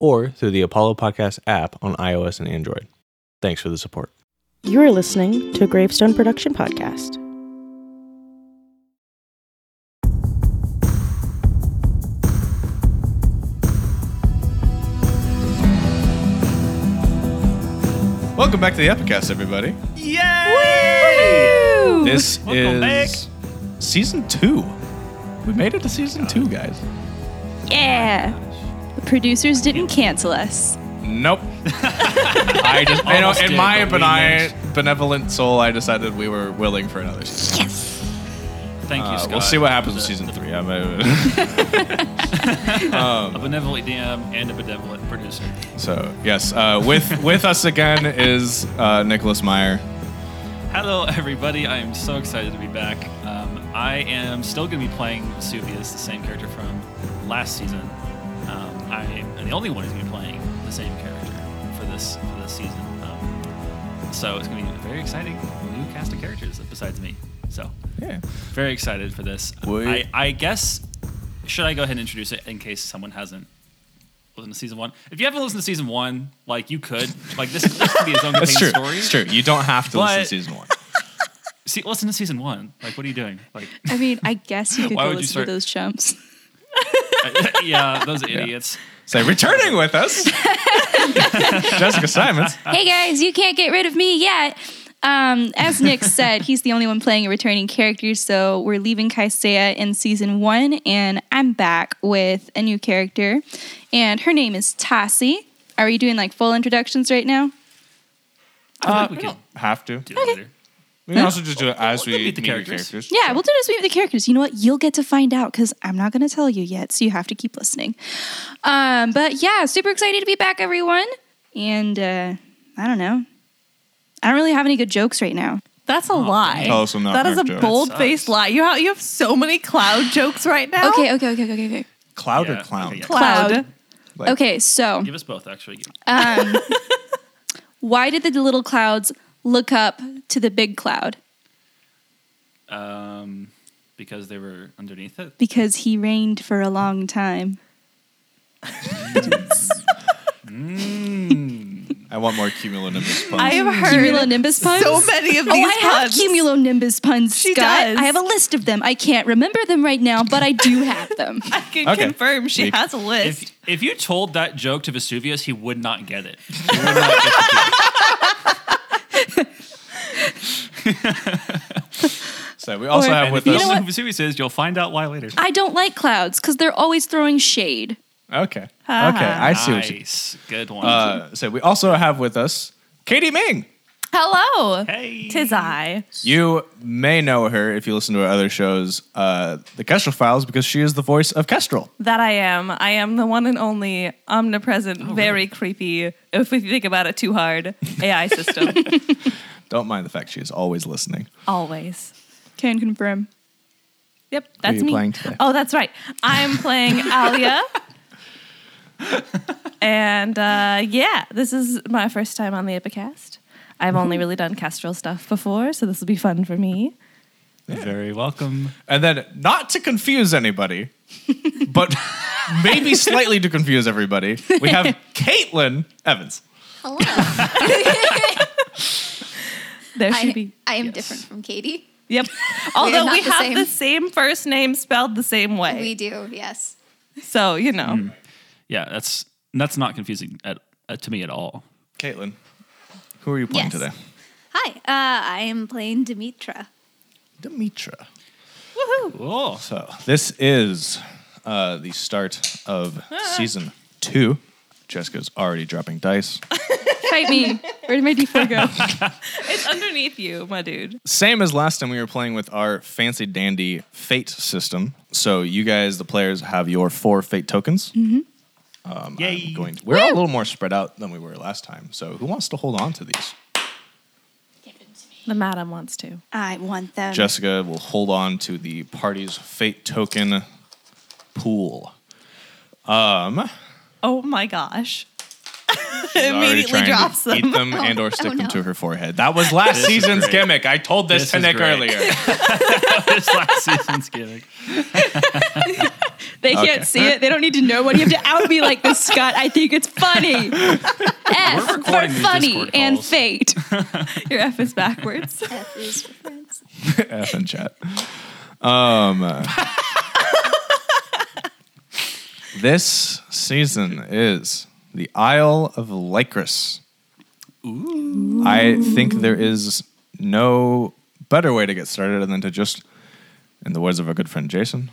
or through the Apollo Podcast app on iOS and Android. Thanks for the support. You are listening to a Gravestone production podcast. Welcome back to the Epikast, everybody. Yay! This Welcome is season two. We made it to season two, guys. Yeah. The producers didn't cancel us. Nope. I just, you know, Almost in did, my but we beni- benevolent soul, I decided we were willing for another season. Yes. Thank you, Uh, Scott. we'll see what happens The- with season the- three. I'm a, A benevolent DM and a benevolent producer. so yes, uh, with with us again is uh, Nicholas Meyer. Hello, everybody. I am so excited to be back. Um, I am still going to be playing Vesuvius, the same character from last season. I am the only one who's going to be playing the same character for this for this season. Um, so it's going to be a very exciting new cast of characters besides me. So Yeah. very excited for this. We- I, I guess should I go ahead and introduce it in case someone hasn't listened to season one? If you haven't listened to season one, like you could, like this, this could be its own It's true. contained story. It's true. You don't have to listen to season one. See, listen to season one. Like, what are you doing? Like, I mean, I guess you could go would you listen start- to those chumps. yeah, those idiots. Say returning with us, Jessica Simons. hey guys, you can't get rid of me yet. Um, as Nick said, he's the only one playing a returning character, so we're leaving Kaisea in season one, and I'm back with a new character, and her name is Tassie. Are we doing like full introductions right now? I think we can Have to. do that later. We can also just do it as We'll we meet the meet your characters. Yeah, we'll do it as we meet the characters. You know what? You'll get to find out because I'm not going to tell you yet, so you have to keep listening. Um, but yeah, super excited to be back, everyone. And uh, I don't know. I don't really have any good jokes right now. That's a lie. Tell us some not that is a jokes. bold faced lie. You have, you have so many cloud jokes right now. Okay, okay, okay, okay, okay. Cloud Yeah, or clown? okay, yeah. Cloud. Like- Okay, so Give us both, actually. um, why did the little clouds look up to the big cloud? Um, because they were underneath it. Because he reigned for a long time. I want more cumulonimbus puns. I have heard Cumulonimbus puns? so many of Oh, these I have cumulonimbus puns, She Scott. does. I have a list of them. I can't remember them right now, but I do have them. I can Okay. confirm she We- has a list. If if you told that joke to Vesuvius, he would not get it. He would not get the joke. so we also Or- have with if you us. know who Vesuvius is, you'll find out why later. I don't like clouds because they're always throwing shade. Okay. Okay. I see what you. Nice, good one. Uh, so we also have with us Katie Ming. Hello. hey, Tis I. You may know her if you listen to our other shows, uh, the Kestrel Files, because she is the voice of Kestrel. That I am. I am the one and only omnipresent, very creepy, if we think about it too hard, AI system. Don't mind the fact she is always listening. Always. Can confirm. Yep, that's you me. playing today? Oh, that's right. I'm playing Alia. and uh, yeah, this is my first time on the Epikast. I've only really done Kestrel stuff before, so this will be fun for me. very welcome. And then, not to confuse anybody, but maybe slightly to confuse everybody, we have Caitlin Evans. There should I, be. I am Yes. different from Katie. Yep. Although not we the have same. the same first name spelled the same way. We do, yes. so, you know. Hmm. Yeah, that's that's not confusing at, uh, to me at all. Caitlin, who are you playing Yes. today? Hi, uh, I am playing Demetra. Demetra. Cool. So this is uh, the start of season two. Jessica's already dropping dice. Fight me. Where did my D4 go? It's underneath you, my dude. Same as last time we were playing with our fancy dandy fate system. So you guys, the players, have your four fate tokens. Um, Yay. I'm going we're a little more spread out than we were last time. So who wants to hold on to these? The madam wants to. I want them. Jessica will hold on to the party's fate token pool. Um, Oh my gosh. Immediately drops them. eat them and or stick oh them no. to her forehead. That was last This season's great. gimmick. I told this, This to Nick great. earlier. this last season's gimmick. They can't see it. They don't need to know what you have to out me like this, Scott. I think it's funny. F for funny and fate. Your F is backwards. F is for friends. F in chat. Um, uh, this season is the Isle of Lykrus. Ooh. I think there is no better way to get started than to just, in the words of our good friend Jason,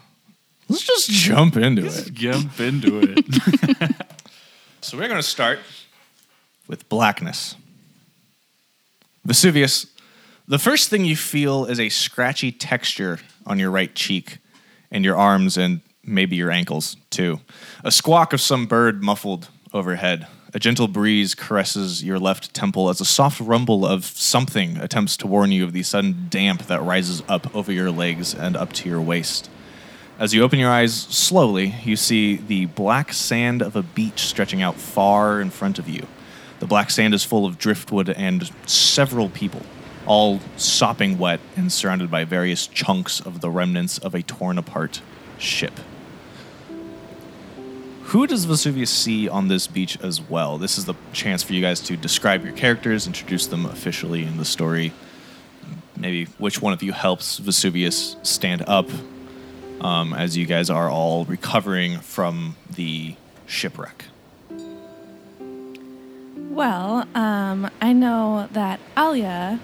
let's just jump into it. Jump into it. So we're going to start with blackness. Vesuvius, the first thing you feel is a scratchy texture on your right cheek and your arms and maybe your ankles too. A squawk of some bird muffled overhead. A gentle breeze caresses your left temple as a soft rumble of something attempts to warn you of the sudden damp that rises up over your legs and up to your waist. As you open your eyes slowly, you see the black sand of a beach stretching out far in front of you. The black sand is full of driftwood and several people, all sopping wet and surrounded by various chunks of the remnants of a torn apart ship. Who does Vesuvius see on this beach as well? This is the chance for you guys to describe your characters, introduce them officially in the story. Maybe which one of you helps Vesuvius stand up um, as you guys are all recovering from the shipwreck. Well, um, I know that Alia,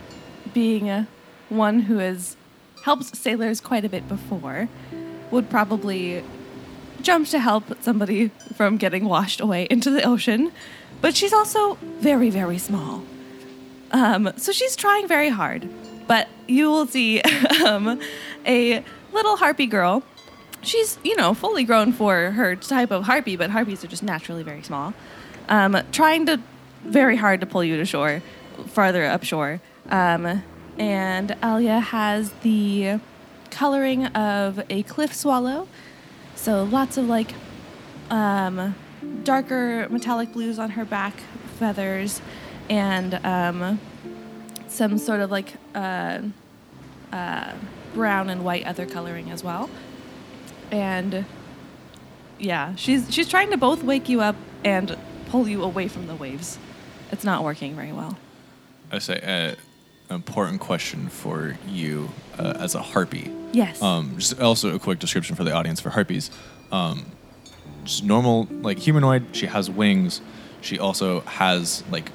being one who has helped sailors quite a bit before, would probably jump to help somebody from getting washed away into the ocean. But she's also very, very small. Um, so she's trying very hard. But you will see um, a little harpy girl. She's, you know, fully grown for her type of harpy, but harpies are just naturally very small. Um, trying to very hard to pull you to shore, farther upshore. Um, and Alia has the coloring of a cliff swallow. So lots of like um, darker metallic blues on her back feathers and um, some sort of like uh, uh, brown and white other coloring as well. And yeah, she's she's trying to both wake you up and pull you away from the waves. It's not working very well. I say uh, important question for you uh, as a harpy. Yes. Um, just also a quick description for the audience for harpies. Um, just normal, like humanoid. She has wings. She also has like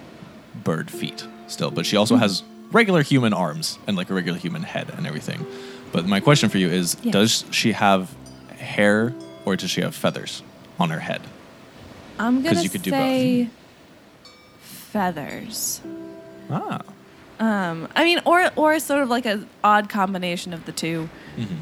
bird feet still, but she also has regular human arms and like a regular human head and everything. But my question for you is: Yes. Does she have hair or does she have feathers on her head? I'm gonna you could do both. say feathers. Ah, Um, I mean, or or sort of like an odd combination of the 2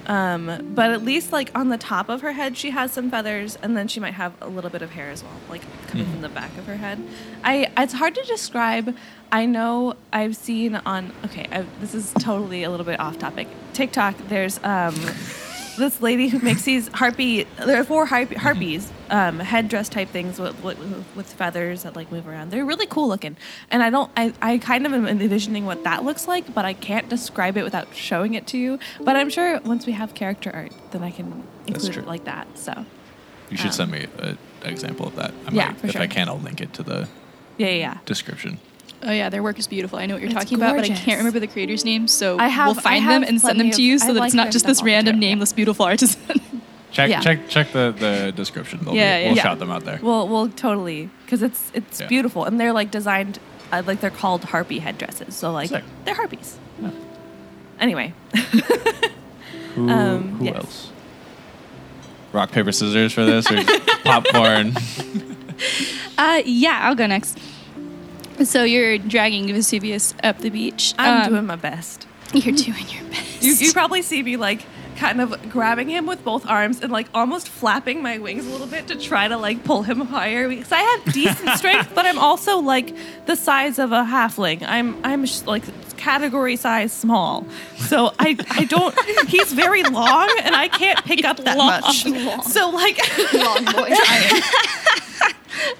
Um, but at least like on the top of her head, she has some feathers, and then she might have a little bit of hair as well, like coming from the back of her head. I it's hard to describe. I know I've seen on okay, I, this is totally a little bit off topic. TikTok, there's um, this lady who makes these harpy. There are four harp, harpies, um, headdress type things with, with, with feathers that like move around. They're really cool looking, and I don't. I, I kind of am envisioning what that looks like, but I can't describe it without showing it to you. But I'm sure once we have character art, then I can include it like that. So you should Um, send me an example of that. I Yeah, might- for if I sure. can, I'll link it to the yeah, yeah. yeah. description. Oh yeah, their work is beautiful. I know what you're It's talking about, but I can't remember the creator's name. So I have- we'll find I them and send them plenty to you of- so I that like it's not just this random time, yeah. nameless beautiful artisan. Check Yeah. check check the, the description. They'll be- Yeah, yeah, we'll yeah. shout them out there. Well, well, totally, because it's it's Yeah. beautiful, and they're like designed, uh, like they're called harpy headdresses. So like Sick. they're harpies. Yeah. Anyway, Who, Um, who yes. else? Rock paper scissors for this or popcorn? uh, yeah, I'll go next. So you're dragging Vesuvius up the beach. I'm Um, doing my best. You're doing your best. You, you probably see me like kind of grabbing him with both arms and like almost flapping my wings a little bit to try to like pull him higher because I have decent strength, but I'm also like the size of a halfling. I'm I'm sh- like category size small, so I I don't. He's very long and I can't pick up that much. So like Long boy.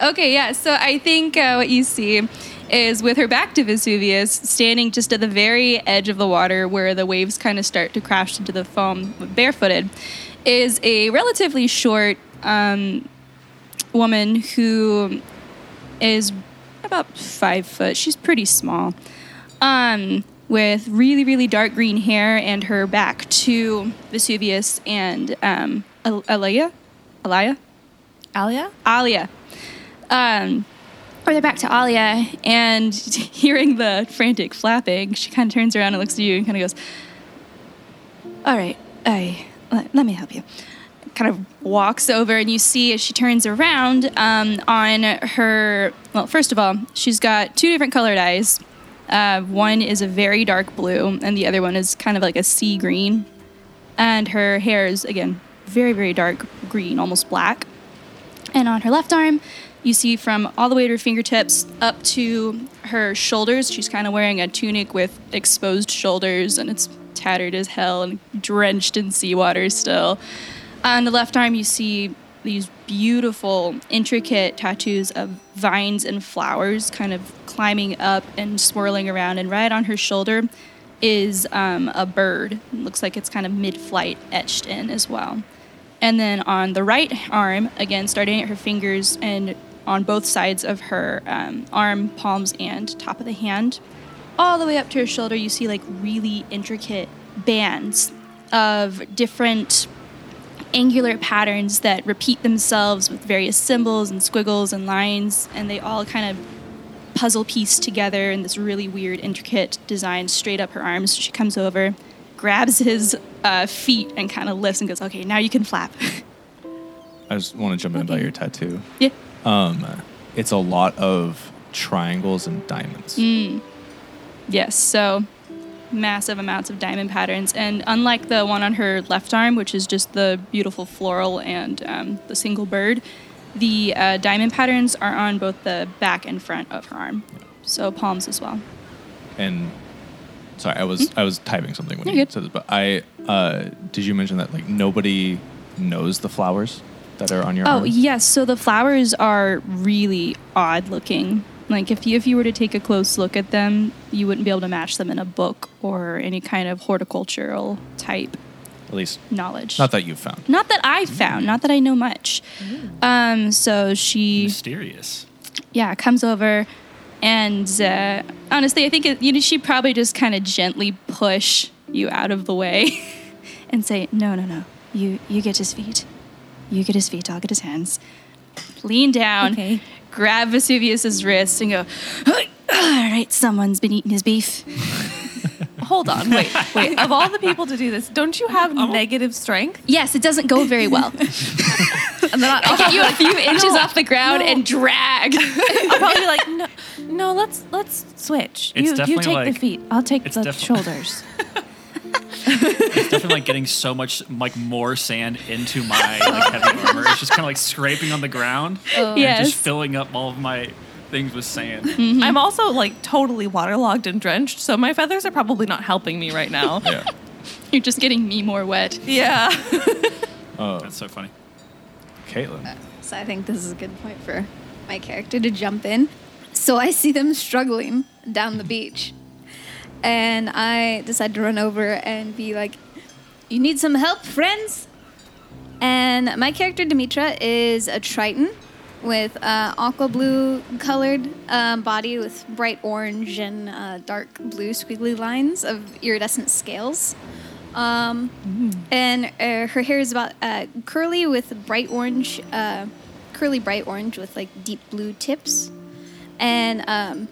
Okay, yeah. So I think uh, what you see is with her back to Vesuvius, standing just at the very edge of the water where the waves kind of start to crash into the foam, barefooted, is a relatively short um, woman who is about five foot. She's pretty small. Um, with really, really dark green hair and her back to Vesuvius and um, Al- Alaya? Alaya? Alia. Alia. Um, or they're back to Alia, and hearing the frantic flapping, she kind of turns around and looks at you and kind of goes, "All right, I let, let me help you." Kind of walks over, and you see as she turns around um, on her. Well, first of all, she's got two different colored eyes. Uh, one is a very dark blue, and the other one is kind of like a sea green. And her hair is again very, very dark green, almost black. And on her left arm, you see from all the way to her fingertips up to her shoulders, she's kind of wearing a tunic with exposed shoulders and it's tattered as hell and drenched in seawater still. On the left arm, you see these beautiful, intricate tattoos of vines and flowers kind of climbing up and swirling around. And right on her shoulder is um, a bird. It looks like it's kind of mid flight etched in as well. And then on the right arm, again, starting at her fingers and on both sides of her um, arm, palms, and top of the hand, all the way up to her shoulder, you see like really intricate bands of different angular patterns that repeat themselves with various symbols and squiggles and lines, and they all kind of puzzle piece together in this really weird, intricate design straight up her arms. She comes over, grabs his uh, feet, and kind of lifts and goes, "Okay, now you can flap." I just want to jump in about your tattoo. yeah. Um, it's a lot of triangles and diamonds. Yes, so massive amounts of diamond patterns. And unlike the one on her left arm, which is just the beautiful floral and um, the single bird, the uh, diamond patterns are on both the back and front of her arm. So palms as well. And sorry, I was I was typing something when? You're you good. said this, but I uh, did you mention that like nobody knows the flowers that are on your Oh arm? yes, so the flowers are really odd looking. Like if you if you were to take a close look at them, you wouldn't be able to match them in a book or any kind of horticultural type At least knowledge. not that you've found. Not that I found, not that I know much. Um, so she, Mysterious. yeah, comes over, and uh, honestly, I think it, you know she'd probably just kind of gently push you out of the way, and say, "No, no, no, you you get his feet, you get his feet, I'll get his hands." Lean down, Okay. grab Vesuvius's wrist, and go. All right, someone's been eating his beef. Hold on, wait, wait. Of all the people to do this, don't you have oh. negative strength? Yes, it doesn't go very well. And then I- I get you a few inches No, off the ground no. and drag. I'll probably be like, no, no, let's let's switch. It's you you take like- the feet. I'll take the defi- shoulders. It's definitely like getting so much like more sand into my like heavy armor. It's just kind of like scraping on the ground oh. and yes. just filling up all of my things with sand. Mm-hmm. I'm also like totally waterlogged and drenched, so my feathers are probably not helping me right now. Yeah. You're just getting me more wet. yeah. Oh, That's so funny. Caitlin. Uh, so I think this is a good point for my character to jump in. So I see them struggling down the beach. And I decided to run over and be like, You need some help, friends? And my character, Demetra, is a Triton with uh, aqua blue colored um, body with bright orange and uh, dark blue squiggly lines of iridescent scales. Um, and uh, her hair is about uh, curly with bright orange, uh, curly bright orange with like deep blue tips, and um,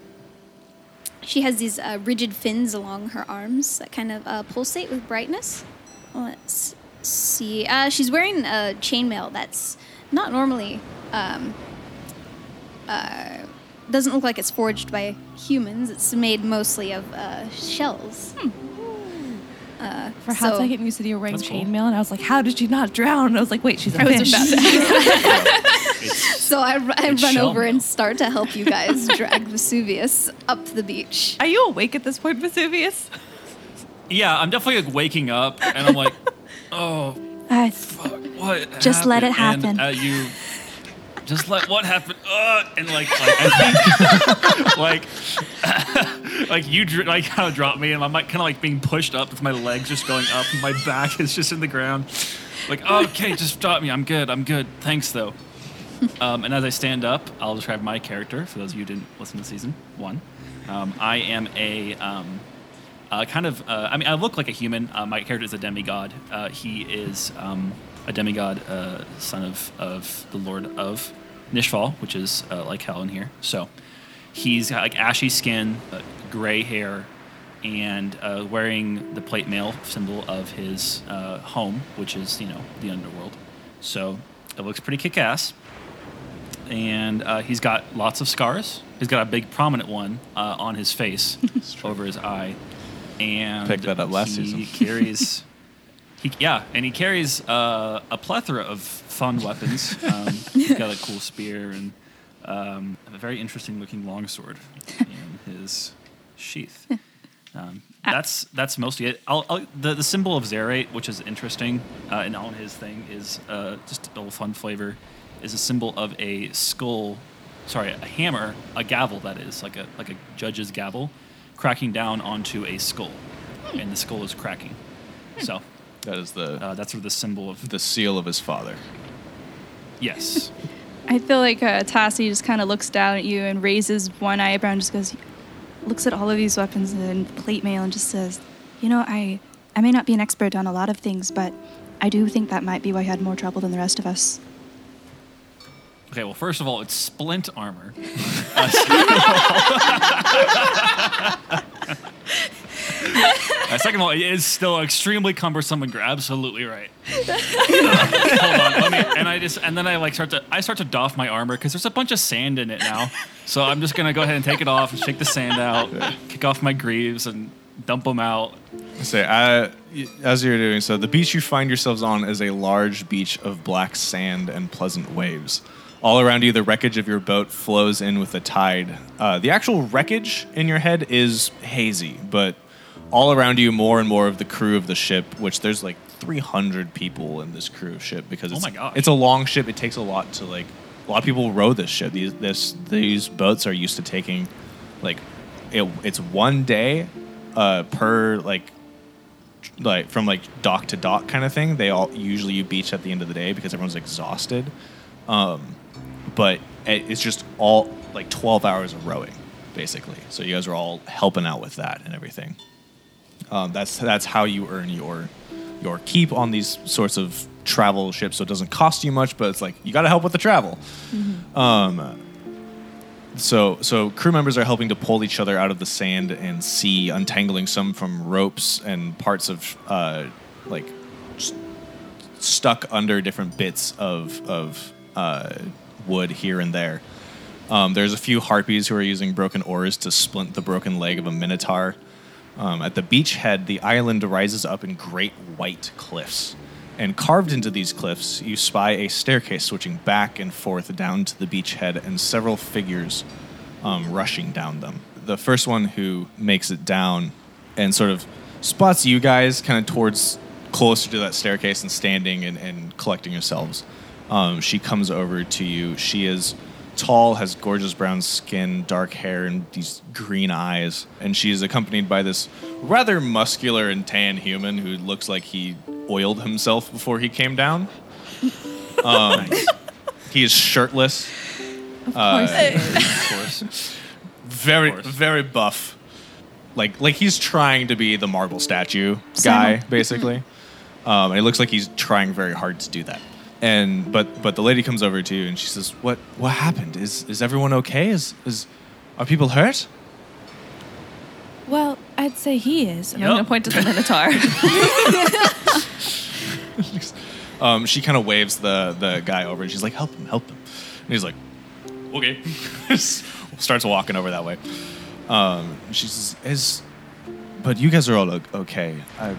she has these uh, rigid fins along her arms that kind of uh, pulsate with brightness. Let's see. Uh, she's wearing a chainmail that's not normally. Um, uh, doesn't look like it's forged by humans. It's made mostly of uh, shells. Uh, For a hot so- second, you said you were wearing That's cool. chainmail, and I was like, "How did she not drown?" And I was like, "Wait, she's a I was about to So I, It's run over milk. and start to help you guys drag Vesuvius up the beach. Are you awake at this point, Vesuvius? yeah, I'm definitely like waking up and I'm like, oh, Uh, fuck, what? Just let it happen. And, uh, you just let what happened? Uh, and like, like I think, like, like you dr- like kind of dropped me, and I'm like kind of like being pushed up with my legs just going up, and my back is just in the ground. Like, okay, just drop me. I'm good. I'm good. Thanks though. Um, and as I stand up, I'll describe my character for those of you who didn't listen to season one. Um, I am a um, uh, kind of, uh, I mean, I look like a human. Uh, my character is a demigod. Uh, he is um, a demigod, uh, son of, of the Lord of Nishval, which is uh, like hell in here. So he's got like ashy skin, uh, gray hair, and uh, wearing the plate mail symbol of his uh, home, which is, you know, the underworld. So it looks pretty kick ass and uh, he's got lots of scars. He's got a big prominent one uh, on his face over his eye, and Picked that up last he season. carries, he, yeah, and he carries uh, a plethora of fun weapons. Um, he's got a cool spear and um, a very interesting looking longsword in his sheath. Um, that's that's mostly it. I'll, I'll, the the symbol of Zerate, which is interesting, uh, and on his thing is uh, just a little fun flavor, is a symbol of a skull, sorry, a hammer, a gavel that is like a like a judge's gavel, cracking down onto a skull, and the skull is cracking. So That is the uh, that's sort of the symbol of the seal of his father. yes. I feel like uh, Tassi just kind of looks down at you and raises one eyebrow and just goes, looks at all of these weapons and plate mail and just says, "You know, I, I may not be an expert on a lot of things, but I do think that might be why he had more trouble than the rest of us." Okay, well, first of all, it's splint armor. Uh, second of all, it is still extremely cumbersome and you're absolutely right. Hold on, let me. And I just and then I like start to I start to doff my armor because there's a bunch of sand in it now. So I'm just gonna go ahead and take it off and shake the sand out, kick off my greaves and dump them out. Say, uh, y- as you're doing so, the beach you find yourselves on is a large beach of black sand and pleasant waves. All around you, the wreckage of your boat flows in with the tide. Uh, the actual wreckage in your head is hazy, but all around you, more and more of the crew of the ship, which there's like 300 people in this crew of ship because Oh it's, my gosh. it's a long ship. It takes a lot to like. A lot of people row this ship. These this these boats are used to taking, like, it, it's one day, uh, per like like from like dock to dock kind of thing. They all usually you beach at the end of the day because everyone's exhausted. Um, but it- it's just all like 12 hours of rowing, basically. So you guys are all helping out with that and everything. Um, that's that's how you earn your your keep on these sorts of travel ships. So it doesn't cost you much, but it's like you got to help with the travel. Um, so so crew members are helping to pull each other out of the sand and sea, untangling some from ropes and parts of uh, like just stuck under different bits of of uh, wood here and there. Um, there's a few harpies who are using broken oars to splint the broken leg of a minotaur. Um, at the beachhead, the island rises up in great white cliffs. And carved into these cliffs, you spy a staircase switching back and forth down to the beachhead and several figures um, rushing down them. The first one who makes it down and sort of spots you guys kind of towards closer to that staircase and standing and, and collecting yourselves. Um, she comes over to you. She is tall, has gorgeous brown skin, dark hair, and these green eyes. And she is accompanied by this rather muscular and tan human who looks like he oiled himself before he came down. Um, he is shirtless. Of Uh, course. Of course. very Of course. very buff like like he's trying to be the marble statue guy basically um, and it looks like he's trying very hard to do that and but but the lady comes over to you and she says what what happened? Is is everyone okay? Is is are people hurt? Well, I'd say he is. And Yep. I'm going to point to the Minotaur. um, she kind of waves the the guy over and she's like help him help him. And he's like okay. Starts walking over that way. Um, she says is but you guys are all o- okay. I,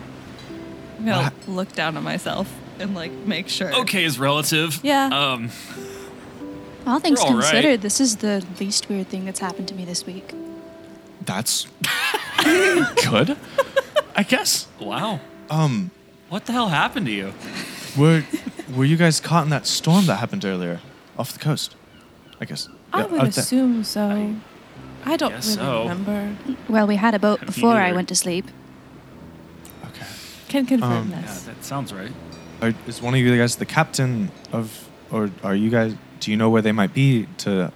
I'm gonna look down at myself and like make sure. Okay, is relative. Yeah. Um, All things We're all right. considered, this is the least weird thing that's happened to me this week. That's good. I guess. wow. Um, What the hell happened to you? were were you guys caught in that storm that happened earlier off the coast? I guess. I Yeah, would out there. assume so. I, don't guess really so. remember. Well, we had a boat before I neither. went to sleep. Okay. Can confirm Um, Yeah, this. that sounds right. Are, is one of you guys the captain of, or are you guys? Do you know where they might be? To.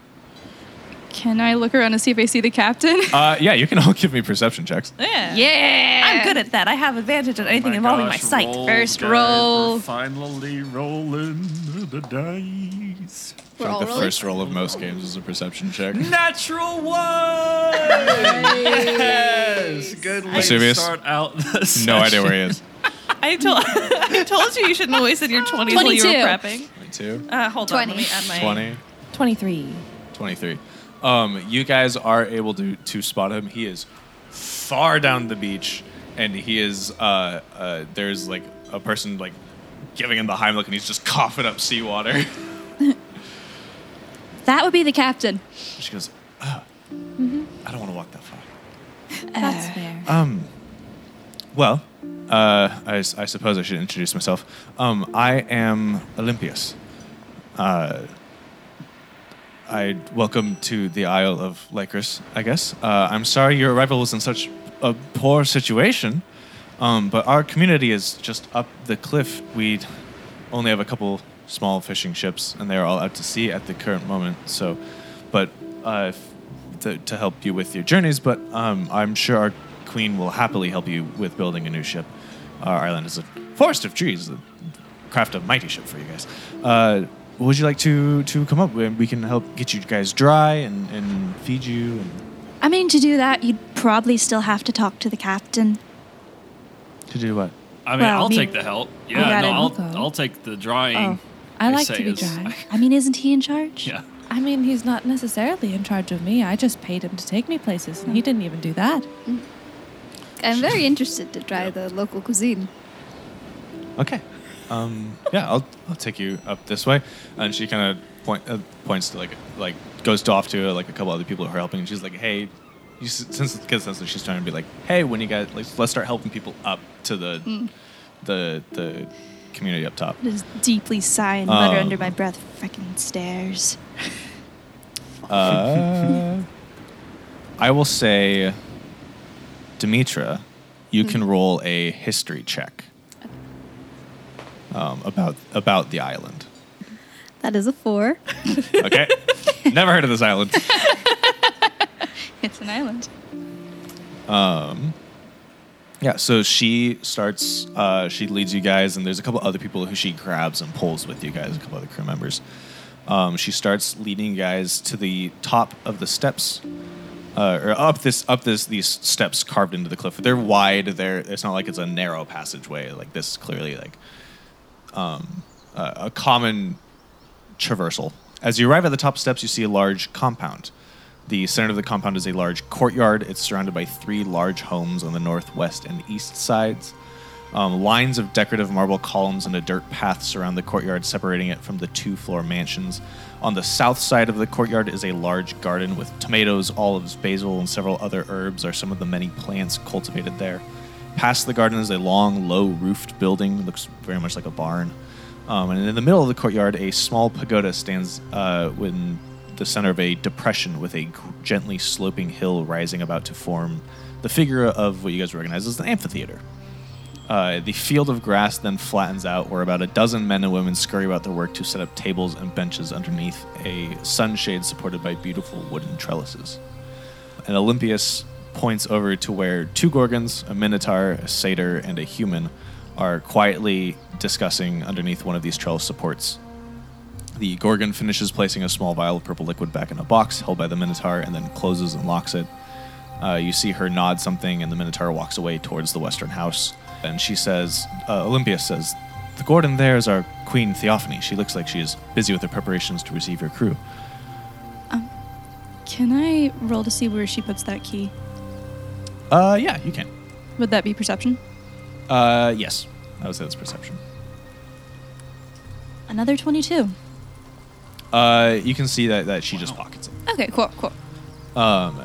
Can I look around and see if I see the captain? Uh, yeah, you can all give me perception checks. yeah. yeah! I'm good at that. I have advantage on anything involving my sight. First roll. finally rolling the dice. We're all the rolling? first roll of most games is a perception check. Natural one. yes, good way to Vesuvius? start out. The No idea where he is. I told I told you you shouldn't have wasted your 20s while you were 22. prepping. 22, Uh, hold on, 20. let me add my 20, 23. 23. Um, you guys are able to to spot him. He is far down the beach, and he is uh, uh, there's like a person like giving him the Heimlich, and he's just coughing up seawater. That would be the captain. she goes, oh, I don't want to walk that far. That's Uh, fair. Um, well, uh, I, I suppose I should introduce myself. Um, I am Olympius. Uh, I welcome to the Isle of Lykrus, I guess. Uh, I'm sorry your arrival was in such a poor situation, um, but our community is just up the cliff. We only have a couple small fishing ships, and they're all out to sea at the current moment. So, but uh, to, to help you with your journeys, but um, I'm sure our queen will happily help you with building a new ship. Our island is a forest of trees, the craft a mighty ship for you guys. Uh, would you like to to come up? We we can help get you guys dry and, and feed you. And I mean, to do that, you'd probably still have to talk to the captain. to do what? I mean, Well, I'll me- take the help. Yeah, got no, it. I'll, I'll. I'll take the drying. Oh, I like say to be is- dry. I mean, isn't he in charge? yeah. I mean, he's not necessarily in charge of me. I just paid him to take me places, and he didn't even do that. I'm very interested to try the local cuisine. Okay. Um, yeah, I'll I'll take you up this way. And she kind of point uh, points to like like goes to off to like a couple other people who are helping. And she's like, hey, you, s- since gets sense that she's trying to be like, hey, when you guys like, let's start helping people up to the the the community up top. Just deeply sigh and mutter Um, under my breath, freaking stairs. Uh, I will say, Demetra, you can roll a history check um, about about the island. That is a four. Okay, never heard of this island. It's an island. Um, yeah, so she starts. Uh, she leads you guys, and there's a couple other people who she grabs and pulls with you guys. A couple other crew members. Um, she starts leading you guys to the top of the steps, uh, or up this up this these steps carved into the cliff. They're wide. They're it's not like it's a narrow passageway. Like this, is clearly like um, a, a common traversal. As you arrive at the top steps, you see a large compound. The center of the compound is a large courtyard. It's surrounded by three large homes on the northwest and east sides. Um, lines of decorative marble columns and a dirt path surround the courtyard, separating it from the two floor mansions. On the south side of the courtyard is a large garden with tomatoes, olives, basil, and several other herbs, are some of the many plants cultivated there. Past the garden is a long, low roofed building, looks very much like a barn. Um, and in the middle of the courtyard, a small pagoda stands uh, in the center of a depression with a gently sloping hill rising about to form the figure of what you guys recognize as an amphitheater. Uh, the field of grass then flattens out, where about a dozen men and women scurry about their work to set up tables and benches underneath a sunshade supported by beautiful wooden trellises. And Olympius points over to where two gorgons, a minotaur, a satyr, and a human are quietly discussing underneath one of these trellis supports. The gorgon finishes placing a small vial of purple liquid back in a box held by the minotaur and then closes and locks it. Uh, you see her nod something, and the Minotaur walks away towards the western house. And she says, uh, Olympius says, The Gorgon there is our Queen Theophany. She looks like she is busy with her preparations to receive your crew. Can I roll to see where she puts that key? Uh, yeah, you can. Would that be perception? Uh, yes. I would say that's perception. Another 22. Uh, you can see that, that she just pockets it. Okay, cool, cool. Um,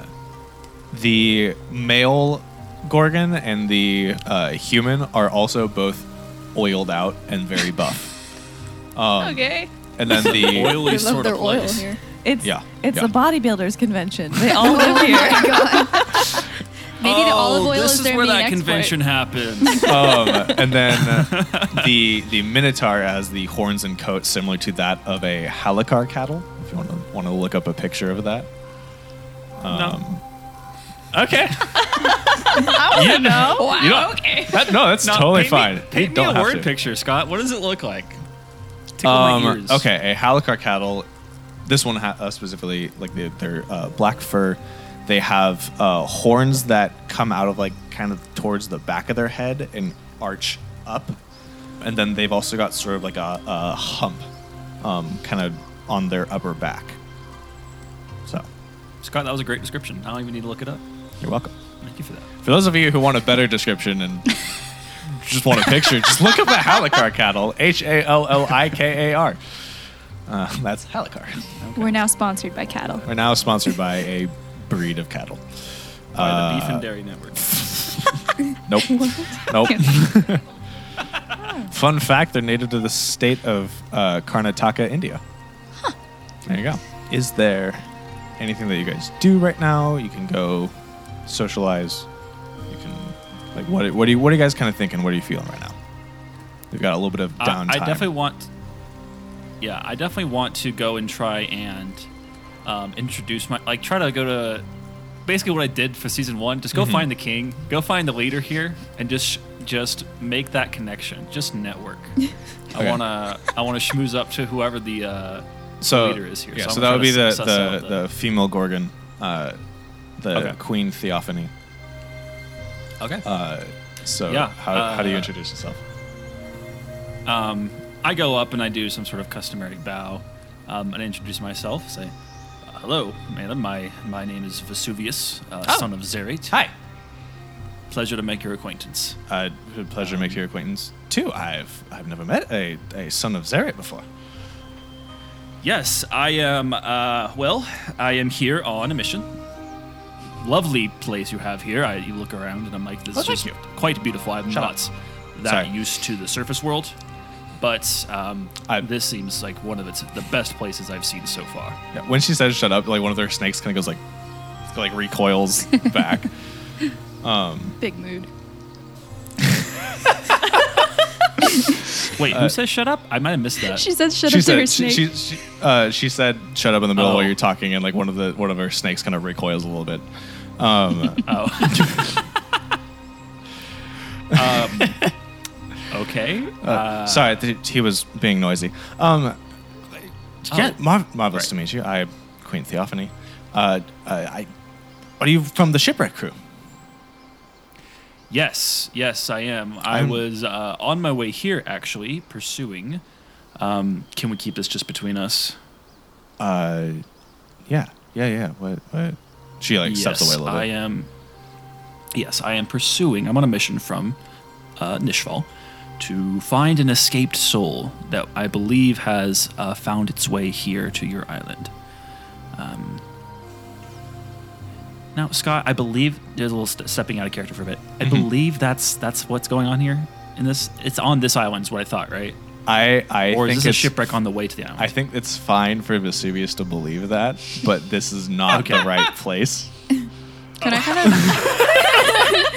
the male Gorgon and the uh, human are also both oiled out and very buff. Um, okay. And then the Oily I love sort their of oil place. here. It's Yeah, it's yeah. a bodybuilders convention. They all live here. Maybe the olive Oh, oil this is is their where main that export. convention happened. um, and then uh, the the Minotaur has the horns and coat similar to that of a Hallikar cattle. If you want to want to look up a picture of that. Um, Okay. You know. Wow, You don't- okay. That, no, that's No, totally paint me- fine. paint me don't a have word to. picture, Scott. What does it look like? Tickle my Um, ears. okay, a Hallikar cattle. This one ha- uh, specifically, like the, their uh, black fur, they have uh, horns that come out of like kind of towards the back of their head and arch up, and then they've also got sort of like a, a hump, um, kind of on their upper back. So, Scott, that was a great description. I don't even need to look it up. you're welcome. Thank you for that. For those of you who want a better description and just want a picture, just look up the Hallikar cattle. H A L L I K A R. Uh, that's Hallikar. We're now sponsored by cattle. We're now sponsored by a breed of cattle. By the Beef Uh, and Dairy Network. Nope. nope. Fun fact: They're native to the state of uh, Karnataka, India. There you go. Is there anything that you guys do right now? You can go socialize. You can like what? What are you? What are you guys kind of thinking? What are you feeling right now? We've got a little bit of downtime. I definitely want. Yeah, I definitely want to go and try and um, introduce my like try to go to basically what I did for season one. Just go Mhm. find the king, go find the leader here, and just just make that connection. Just network. I wanna I wanna schmooze up to whoever the uh, so leader is here. Yeah, So so, that would be the to suss out the, the- the female Gorgon, uh, the Okay. Queen Theophany. okay. Uh, so Yeah, how, how do you uh, introduce yourself? Um, I go up and I do some sort of customary bow um, and introduce myself. Say, "Uh, "Hello, madam. My my name is Vesuvius, uh, Oh. son of Zerate. Hi. Pleasure to make your acquaintance." Uh, a pleasure to make your acquaintance too. I've I've never met a, a son of Zeret before. Yes, I am. Uh, well, I am here on a mission. Lovely place you have here. I you look around and I'm like, this Oh, is just you. quite beautiful. I'm Shut not that Sorry. used to the surface world, but um, I- this seems like one of its the best places I've seen so far. Yeah, when she says "shut up," like one of their snakes kind of goes like, like recoils back. Um, Big mood. Wait, who says shut up? I might have missed that. She said shut she up to her said she, snake. she, she, uh, she said "shut up" in the middle Oh. while you're talking, and like one of the one of her snakes kind of recoils a little bit. Um, Oh. um, okay. uh, sorry, th- he was being noisy. Um, yeah, Oh. mar- marvelous Right. to meet you. I, Queen Theophany. Uh, I, I, are you from the shipwreck crew? Yes, yes, I am. I I'm- was uh, on my way here, actually, pursuing. Um, can we keep this just between us? Uh, yeah, yeah, yeah. What? What? She like steps away a little I am. Yes, I am pursuing. I'm on a mission from uh, Nishval to find an escaped soul that I believe has uh, found its way here to your island. Um, now, Scott, I believe there's a little st- stepping out of character for a bit. I Mhm. believe that's that's what's going on here in this. It's on this island, is what I thought, right? I, I or is think this a shipwreck on the way to the island? I think it's fine for Vesuvius to believe that, but this is not Okay. the right place. Can I kind of?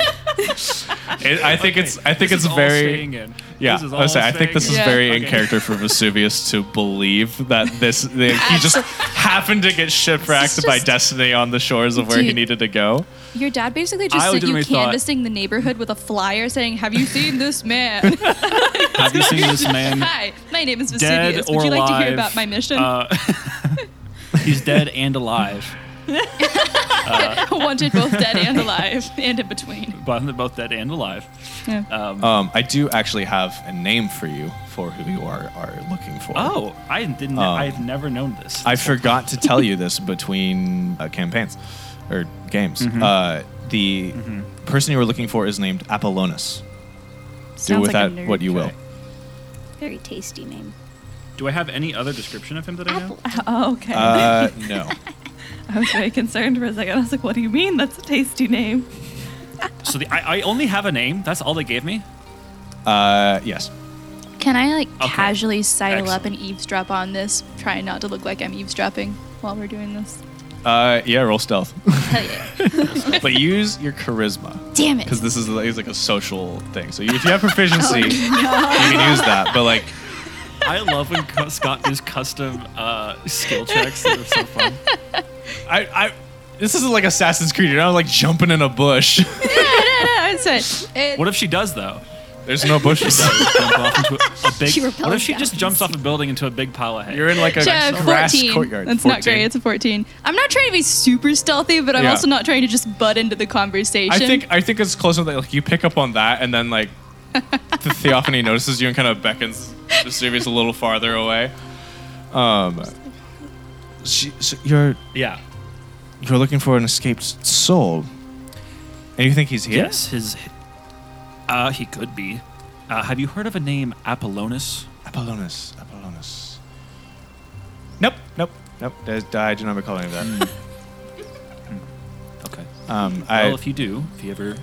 It, I think it's I think This it's is very staying in. yeah. This is I, was saying, I think this is staying very Yeah. in Okay. character for Vesuvius to believe that this that he just happened to get shipwrecked This is by destiny on the shores of where he needed to go. Your dad basically just I sent you legitimately thought- canvassing the neighborhood with a flyer saying, "Have you seen this man?" Have you seen this man? Hi, my name is dead Vesuvius. or Would you like to hear about my mission? Uh, he's dead and alive. Wanted both dead and alive, and in between. Both both dead and alive. Yeah. Um, Um, I do actually have a name for you for who you are are looking for. oh, I didn't. Um, I've never known this. I forgot to tell you this between uh, campaigns or games. Mhm. Uh, the Mhm. person you were looking for is named Apollonius. Sounds Do with like that what you will. Very tasty name. Do I have any other description of him that I know? Oh, okay. Uh, no. I was very concerned for a second. I was like, what do you mean? That's a tasty name. So the, I, I only have a name. That's all they gave me. Uh, yes. Can I like Okay. casually sidle up and eavesdrop on this, trying not to look like I'm eavesdropping while we're doing this? Uh, yeah, roll stealth. Hell yeah. but use your charisma. Damn it. Because this is like, it's like a social thing. So if you have proficiency, you can use that. But like, I love when cu- Scott does custom uh, skill checks. That are so fun. I, I, this isn't like Assassin's Creed. You're not like jumping in a bush. no, it's fine. It- What if she does though? There's no bushes. Jump off into a, a big. She what if she just down. jumps off a building into a big pile of hay? You're in like a Yeah, grass 14. courtyard. That's not great. It's a 14. I'm not trying to be super stealthy, but I'm Yeah. also not trying to just butt into the conversation. I think I think it's close enough that like you pick up on that, and then like the Theophany notices you and kind of beckons Vesuvius a little farther away. Um, she, so you're yeah. You're looking for an escaped soul, and you think he's here? Yes, his. Uh, he could be. Uh, have you heard of a name Apollonius? Apollonius. Apollonius. Nope. Nope. Nope. There's, I do not recall any of that. Okay. Um, I, well, if you do, if you ever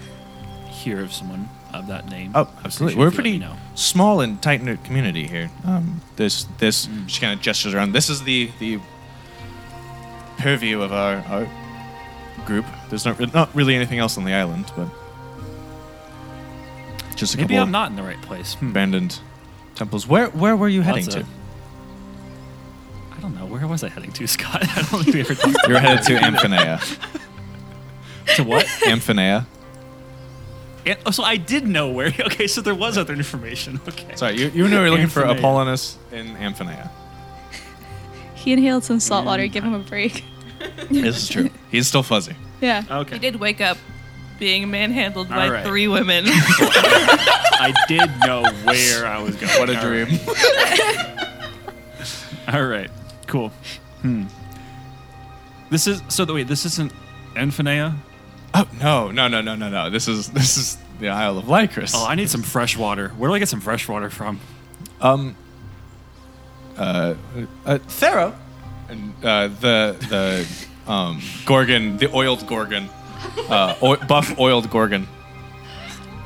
hear of someone of that name, Oh, absolutely. We're a pretty know. small and tight knit community here. Um, this this she kind of gestures around. This is the the purview of our our group. There's not re- not really anything else on the island, but just a Maybe couple I'm not in the right place. Hmm. abandoned temples. Where where were you heading Lots to? of- I don't know. Where was I heading to, Scott? I don't think we ever talked You were headed to Amphinea. to what? Amphinea. And, oh, so I did know where. Okay, so there was other information. Okay. Sorry, you, you knew you were looking for Amphinea. Apollonius in Amphinea. he inhaled some salt water. Give him a break. This is true. He's still fuzzy. Yeah. Okay. He did wake up being manhandled by All right. three women. I did know where I was going. What a All dream. right. All right. Cool. Hmm. This is so. Wait, this isn't Amphinea. Oh no no no no no no! This is this is the Isle of Lykrus. Oh, I need some fresh water. Where do I get some fresh water from? Um. Uh, uh Thero, and uh, the the um Gorgon, the oiled Gorgon, uh, oi- buff oiled Gorgon,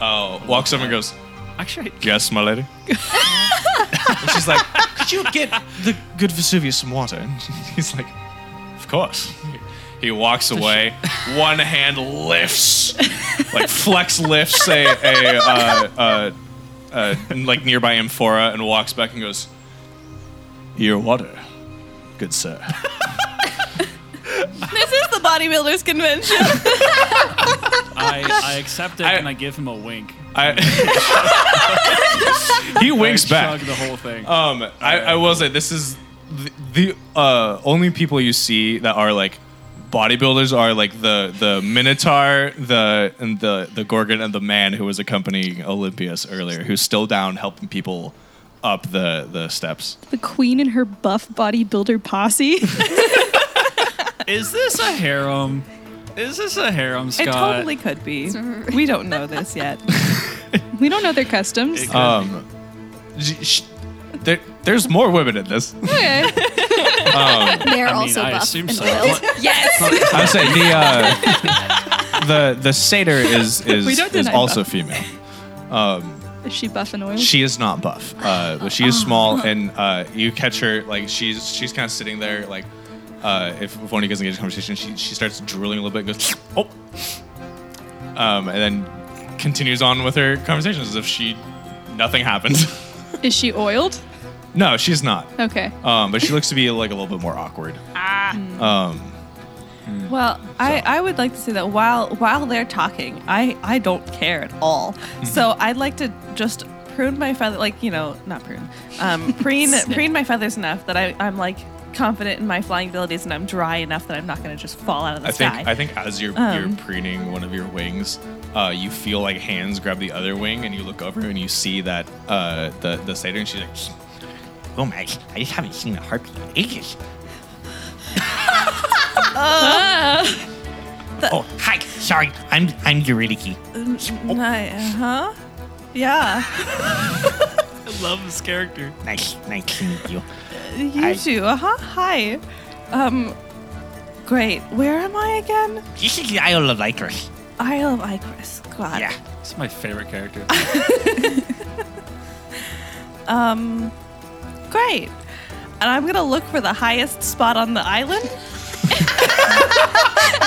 uh, walks up and goes, Actually, "Yes, my lady." and she's like, "Could you get the good Vesuvius some water?" And he's like, "Of course." He walks away. One hand lifts, like Flex lifts a, a uh, uh, uh, like nearby amphora and walks back and goes, "Your water, good sir." this is the bodybuilders convention. I, I accept it I- and I give him a wink. I, he winks I back. Chug the whole thing. Um, I, I will say this is the, the uh, only people you see that are like bodybuilders are like the the Minotaur, the and the the Gorgon, and the man who was accompanying Olympius earlier, who's still down helping people up the the steps. The queen and her buff bodybuilder posse. is this a harem? Is this a harem, it totally could be. We don't know this yet. we don't know their customs. Um, sh- sh- there, there's more women in this. Okay. Um, They're I mean, also I buff assume and so. oiled. yes. I would say the uh, the the satyr is We is don't is deny also buff. female. Um, Is she buff and oiled? She is not buff, uh, but she is small, and uh, you catch her like she's she's kind of sitting there like uh, if, if one of you guys engage in conversation, she she starts drooling a little bit, and goes oh, um, and then continues on with her conversation as if she nothing happened. Is she oiled? no, she's not, Okay. um, but she looks to be like a little bit more awkward. Um, Well, I, I would like to say that while while they're talking, I, I don't care at all. So I'd like to just prune my feather, like you know, not prune, um, preen preen my feathers enough that I, I'm like confident in my flying abilities and I'm dry enough that I'm not going to just fall out of the I think sky. I think as you're Um. you're preening one of your wings, uh, you feel like hands grab the other wing, and you look over and you see that uh, the the satyr, and she's like, "Oh my, I just haven't seen a harpy in ages." Oh, hi, sorry, I'm I'm Eurydice. N- I- huh? Yeah. I love this character. Nice, nice to meet you. You Hi. too. Uh huh. Hi. Um. Great. Where am I again? This is the Isle of Icarus. Isle of Icarus. God. Yeah. It's my favorite character. Um. Great. And I'm gonna look for the highest spot on the island.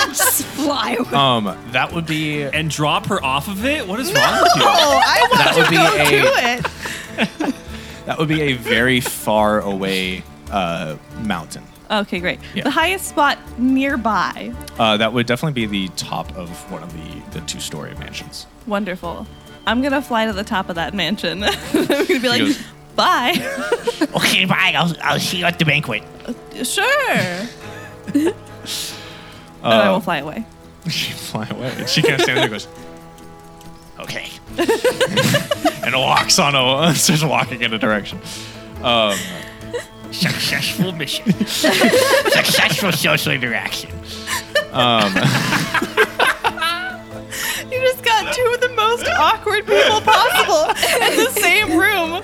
Just fly away. Um, that would be and drop her off of it? What is wrong with you? Oh, I want that would be to a do it. that would be a very far away uh, mountain. Okay, great. Yeah. The highest spot nearby. Uh, that would definitely be the top of one of the the two story mansions. Wonderful. I'm gonna fly to the top of that mansion. I'm gonna be like, goes- bye. Okay, bye. I'll I'll see you at the banquet. sure. And I will fly away. She fly away. She can't stand there. Goes. Okay. and walks on a starts walking in a direction. Um, successful mission. successful social interaction. Um, You just got two of the most awkward people possible in the same room.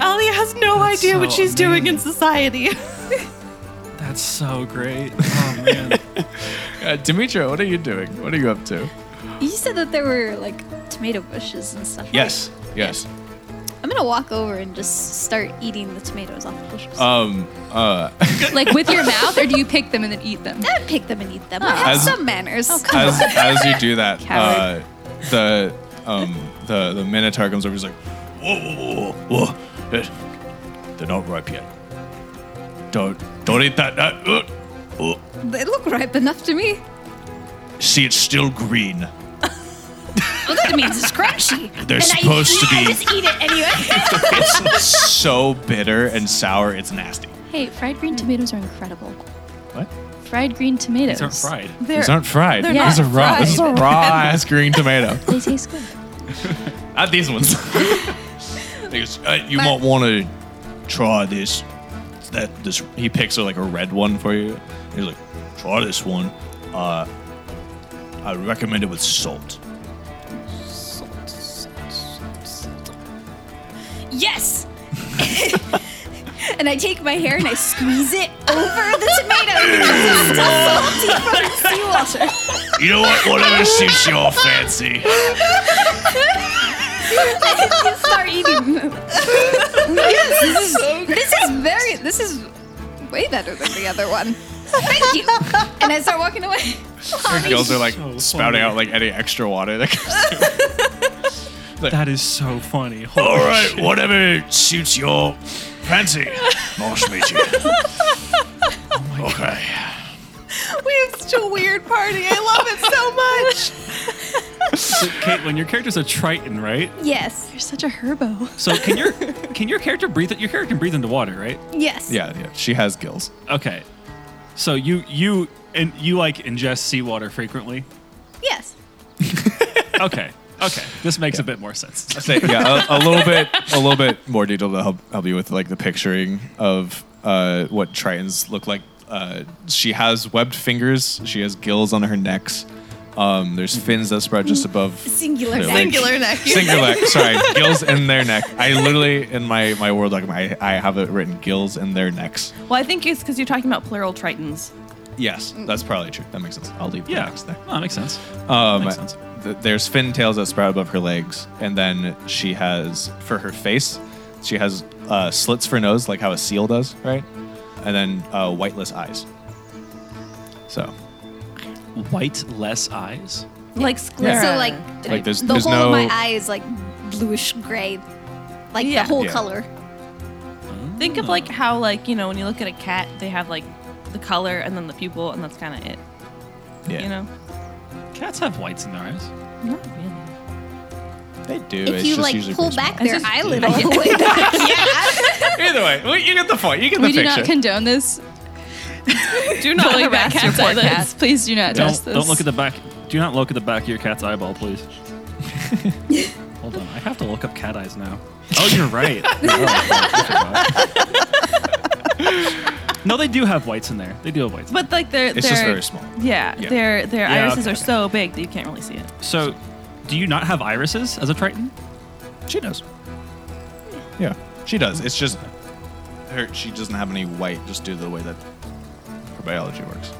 Ali has no idea what so she's doing in society. That's so great. Oh man. Uh, Demetra, what are you doing? What are you up to? You said that there were like tomato bushes and stuff. right? Yes. Yes. I'm gonna walk over and just start eating the tomatoes off the bushes. Um. Uh. Like with your mouth, or do you pick them and then eat them? I pick them and eat them. I have As- some manners. as as you do that, uh, the um the the minotaur comes over. And he's like, whoa, whoa, whoa, whoa. They're, they're not ripe yet. Don't don't eat that. that uh, uh. they look ripe enough to me. See, it's still green. Well, that means it's crunchy. They're and supposed I, to I be- just eat it anyway. It's so bitter and sour. It's nasty. Hey, fried green tomatoes are incredible. What? Fried green tomatoes. These aren't fried. They're, These aren't fried. they're These are not raw. This is a raw ass green tomato. They taste good. Not these ones. He goes, uh, you might want to try this. That this he picks a, like a red one for you. He's like, try this one. Uh, I recommend it with salt. Salt, salt, salt, salt. Yes. and I take my hair and I squeeze it over the tomato because it's still salty from the seawater. You know what? Whatever suits your fancy. I start eating them. yes, this is, this is very. This is way better than the other one. Thank you. And I start walking away. Her gills are like So spouting funny. out like any extra water that comes. Through. That is so funny. Holy All right, shit. whatever suits your fancy. Nice to meet you. Oh okay. we have such a weird party. I love it so much. So, Caitlin, your character's a Triton, right? Yes. You're such a herbo. So can your can your character breathe? Your character can breathe into water, right? Yes. Yeah, yeah. She has gills. Okay. So you you and you like ingest seawater frequently. Yes. Okay. Okay. This makes a bit more sense. say yeah a, a little bit a little bit more detail to help help you with like the picturing of uh, what tritons look like uh, she has webbed fingers she has gills on her necks um, there's fins that spread just above Singular their neck. legs. Singular neck. singular neck sorry gills in their neck i literally in my my word document I, I have it written gills in their necks Well, I think it's because you're talking about plural tritons. yes that's probably true that makes sense i'll leave the Yeah. necks there Oh, that makes sense. um, Makes sense. th- there's fin tails that sprout above her legs, and then she has for her face, she has uh, slits for nose, like how a seal does, right? And then uh, whiteless eyes. So, White less eyes. Like sclera. So like, Like, there's- the there's whole no- of my eye is like bluish gray, like Yeah. the whole Yeah. color. Think of like how like you know when you look at a cat, they have like the color and then the pupil, and that's kind of it. yeah, You know. Cats have whites in their eyes. Not really. they do. If it's you just like usually pull pretty back small. their It's eyelid all the way back, yeah. Either way, well, you get the point. You get the We do picture. not condone this. Do not Pulling harass back your cat's poor eyelids. cat. Please do not Don't this. don't look at the back. Do not look at the back of your cat's eyeball, please. Hold on, I have to look up cat eyes now. Oh, you're right. Oh, no, they do have whites in there. They do have whites. But like they're it's they're just very small. yeah, Yeah. their their Yeah, irises okay, are okay. so big that you can't really see it. So, do you not have irises as a Triton? She does. Yeah, she does. It's just her. She doesn't have any white, just due to the way that her biology works.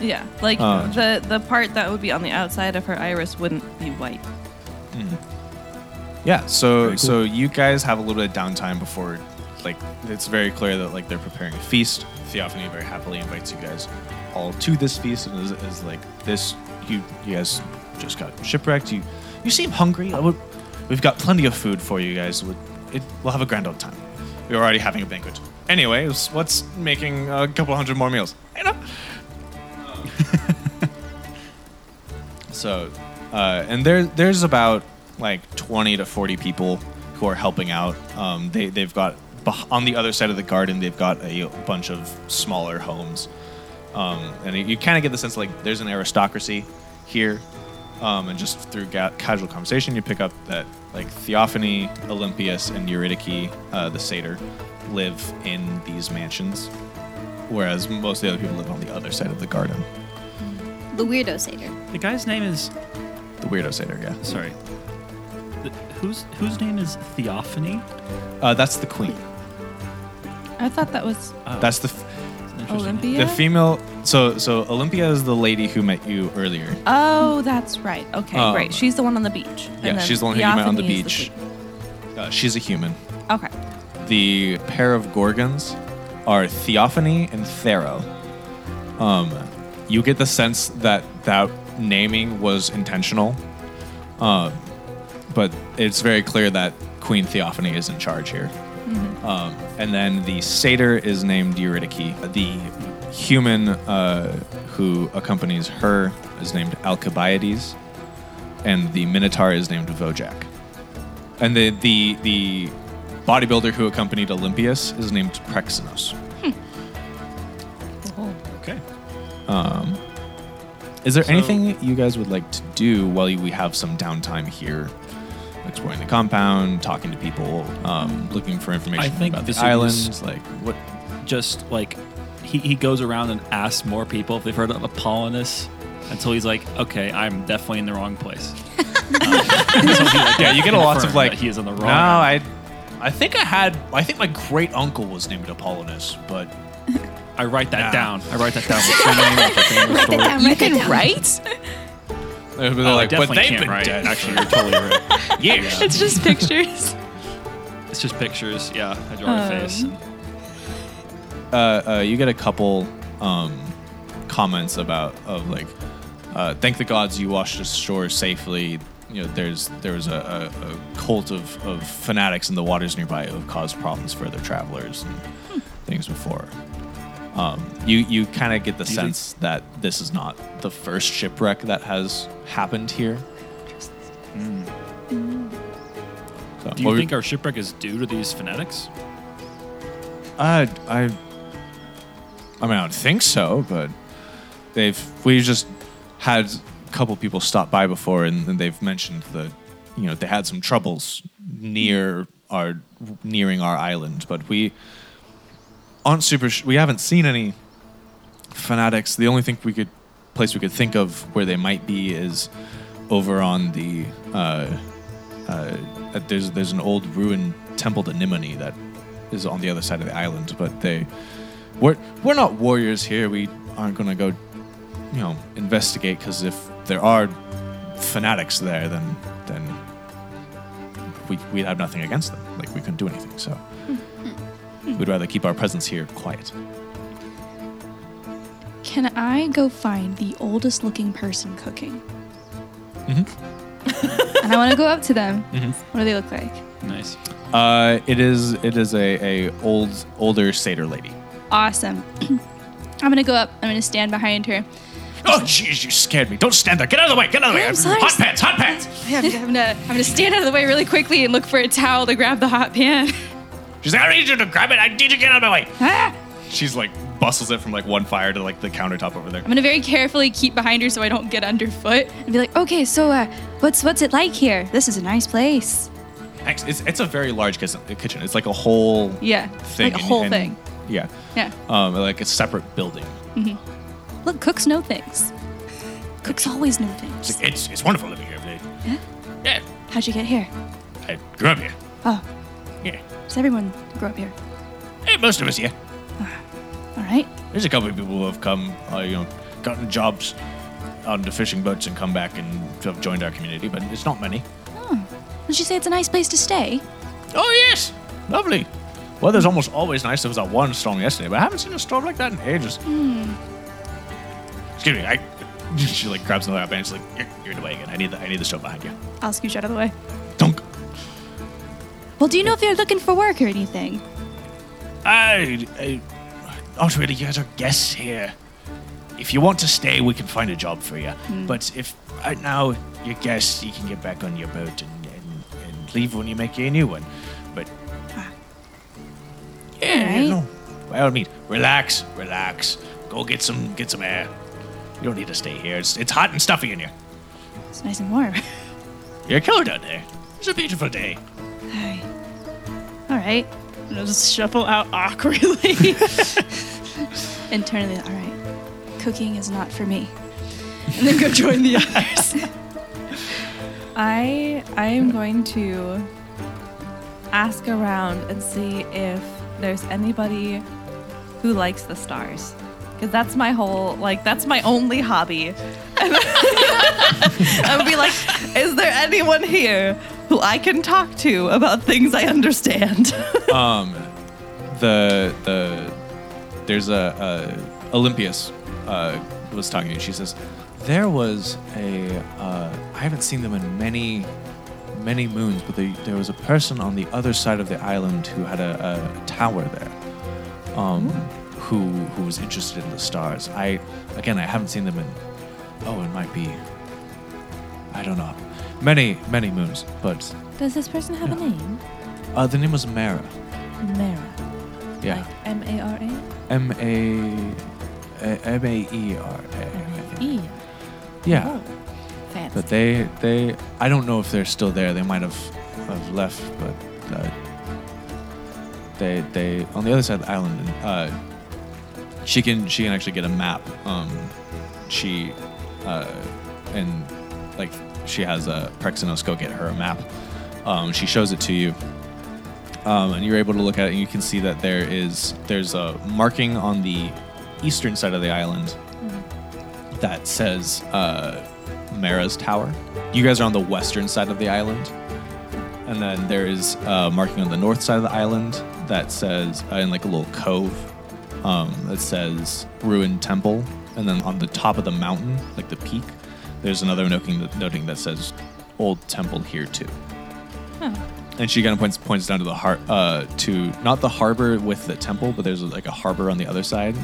Yeah, like Oh. the the part that would be on the outside of her iris wouldn't be white. Hmm. Yeah. So so you guys have a little bit of downtime before, like it's very clear that like they're preparing a feast. Theophany very happily invites you guys all to this feast and is, is like this. You you guys just got shipwrecked. You you seem hungry. I would, we've got plenty of food for you guys. Would- It, we'll have a grand old time. We're already having a banquet. Anyways, what's making a couple hundred more meals? So, uh, and there there's about like 20 to 40 people who are helping out. Um, they they've got on the other side of the garden. They've got a bunch of smaller homes, um, and you kind of get the sense like there's an aristocracy here. Um, and just through ga- casual conversation, you pick up that like Theophany, Olympius, and Eurydice, uh, the satyr, live in these mansions, whereas most of the other people live on the other side of the garden. The weirdo satyr. The guy's name is The weirdo satyr, yeah. sorry. The, whose whose name is Theophany? Uh, that's the queen. I thought that was That's the f- Olympia. the female. So so Olympia is the lady who met you earlier. oh, that's right. Okay, Um, great. She's the one on the beach. And yeah, then she's the one who you met on the Theophany is beach. queen. Uh, she's a human. Okay. The pair of gorgons are Theophany and Thero. Um, you get the sense that that naming was intentional. Um, but it's very clear that Queen Theophany is in charge here. Um, and then the satyr is named Eurydice. The human uh, who accompanies her is named Alcibiades, and the minotaur is named Vojak. And the the the bodybuilder who accompanied Olympius is named Prexenos. Hmm. Oh. Okay. Um, is there So- anything you guys would like to do while we have some downtime here? Exploring the compound, talking to people, um, looking for information I think about the island. islands. Like what? Just like he, he goes around and asks more people if they've heard of Apollonius until he's like, okay, I'm definitely in the wrong place. Um, yeah, you get a lot of like. he is on the wrong No, I, I think I had. I think my great uncle was named Apollonius, but I write that Nah. down. I write that down. What's your name? What's your family story? down, You write that can down. write? they're Oh, I like, but definitely they've can't been write. dead. Actually, you're totally right. years. It's just pictures. It's just pictures. Yeah, I draw a face. Um, uh, uh, you get a couple um, comments about of like, uh, thank the gods you washed ashore safely. You know, there's there was a, a, a cult of, of fanatics in the waters nearby who have caused problems for other travelers and things before. Um, you you kind of get the Do you think- sense that this is not the first shipwreck that has happened here. So, Do you think our shipwreck is due to these fanatics? I, I, I mean, I would think so, but they've we just had couple people stopped by before, and, and they've mentioned that you know they had some troubles near our nearing our island, but we aren't super. Sh- we haven't seen any fanatics. The only thing we could place we could think of where they might be is over on the. Uh, uh, uh, there's there's an old ruined temple to Nimini that is on the other side of the island, but they we're we're not warriors here. We aren't gonna go, you know, investigate because if there are fanatics there, then then we we'd have nothing against them. Like we couldn't do anything. So we'd rather keep our presence here quiet. Can I go find the oldest looking person cooking? Mhm. and I want to go up to them. Mhm. What do they look like? Nice. Uh, it is it is a, a old older satyr lady. Awesome. I'm gonna go up. I'm gonna stand behind her. Oh jeez, you scared me! Don't stand there. Get out of the way. Get out of the way. I'm sorry. Hot pants. Hot pants. I'm, I'm gonna I'm gonna stand out of the way really quickly and look for a towel to grab the hot pan. She's like, I need you to grab it. I need you to get out of my way. Ah! She's like bustles it from like one fire to like the countertop over there. I'm gonna very carefully keep behind her so I don't get underfoot and be like, okay, so uh, what's what's it like here? This is a nice place. Ex- It's, it's a very large kitchen. It's like a whole Yeah, thing. like a whole and- thing. Yeah. Yeah. Um, like a separate building. Look, cooks know things. Cooks always know things. like, it's, it's wonderful living here. They- Yeah. Yeah. How'd you get here? I grew up here. Oh, Yeah. does everyone grow up here? Hey, most of us, yeah. All right. There's a couple of people who have come, uh, you know, gotten jobs on the fishing boats and come back and have joined our community, but it's not many. Oh. Did you say it's a nice place to stay? Oh, yes. Lovely. Weather's almost always nice. There was that one storm yesterday, but I haven't seen a storm like that in ages. Excuse me. I, she like grabs another up and she's like, you're, you're in the way again. I need the, I need the stove behind you. I'll scooch out of the way. Dunk. Well, do you know if you're looking for work or anything? I, I, not really. You guys are guests here. If you want to stay, we can find a job for you. Hmm. But if right now you're guests, you can get back on your boat and, and, and leave when you make a new one. But ah. yeah, Alright. no. By all means, relax, relax. Go get some get some air. You don't need to stay here. It's, it's hot and stuffy in here. It's nice and warm. You're a killer down there. It's a beautiful day. Hi. All right. And I'll just shuffle out awkwardly. Internally, all right. Cooking is not for me. And then go join the others. I I am going to ask around and see if there's anybody who likes the stars. Because that's my whole, like, that's my only hobby. I would be like, is there anyone here who I can talk to about things I understand? um, the the there's a, a Olympius uh, was talking to you. She says there was a uh, I haven't seen them in many many moons, but they, there was a person on the other side of the island who had a, a tower there. Um, who who was interested in the stars. I again I haven't seen them in oh it might be I don't know many many moons, but Does this person have a name? uh, the name was Mara. Mara. Yeah. Like M A R A? M A M A E R A. E. Yeah, Oh, fancy. but they they I don't know if they're still there. They might have have left, but uh, they they on the other side of the island. Uh, she can she can actually get a map. Um, she uh, and like she has a Prexenos go get her a map. Um, she shows it to you, um, and you're able to look at it, and you can see that there is there's a marking on the eastern side of the island that says uh, Mara's Tower. You guys are on the western side of the island, and then there is a marking on the north side of the island that says uh, in like a little cove um, that says ruined temple, and then on the top of the mountain, like the peak, there's another noting noting that says old temple here too. And she kind of points points down to the har- uh, to not the harbor with the temple, but there's like a harbor on the other side.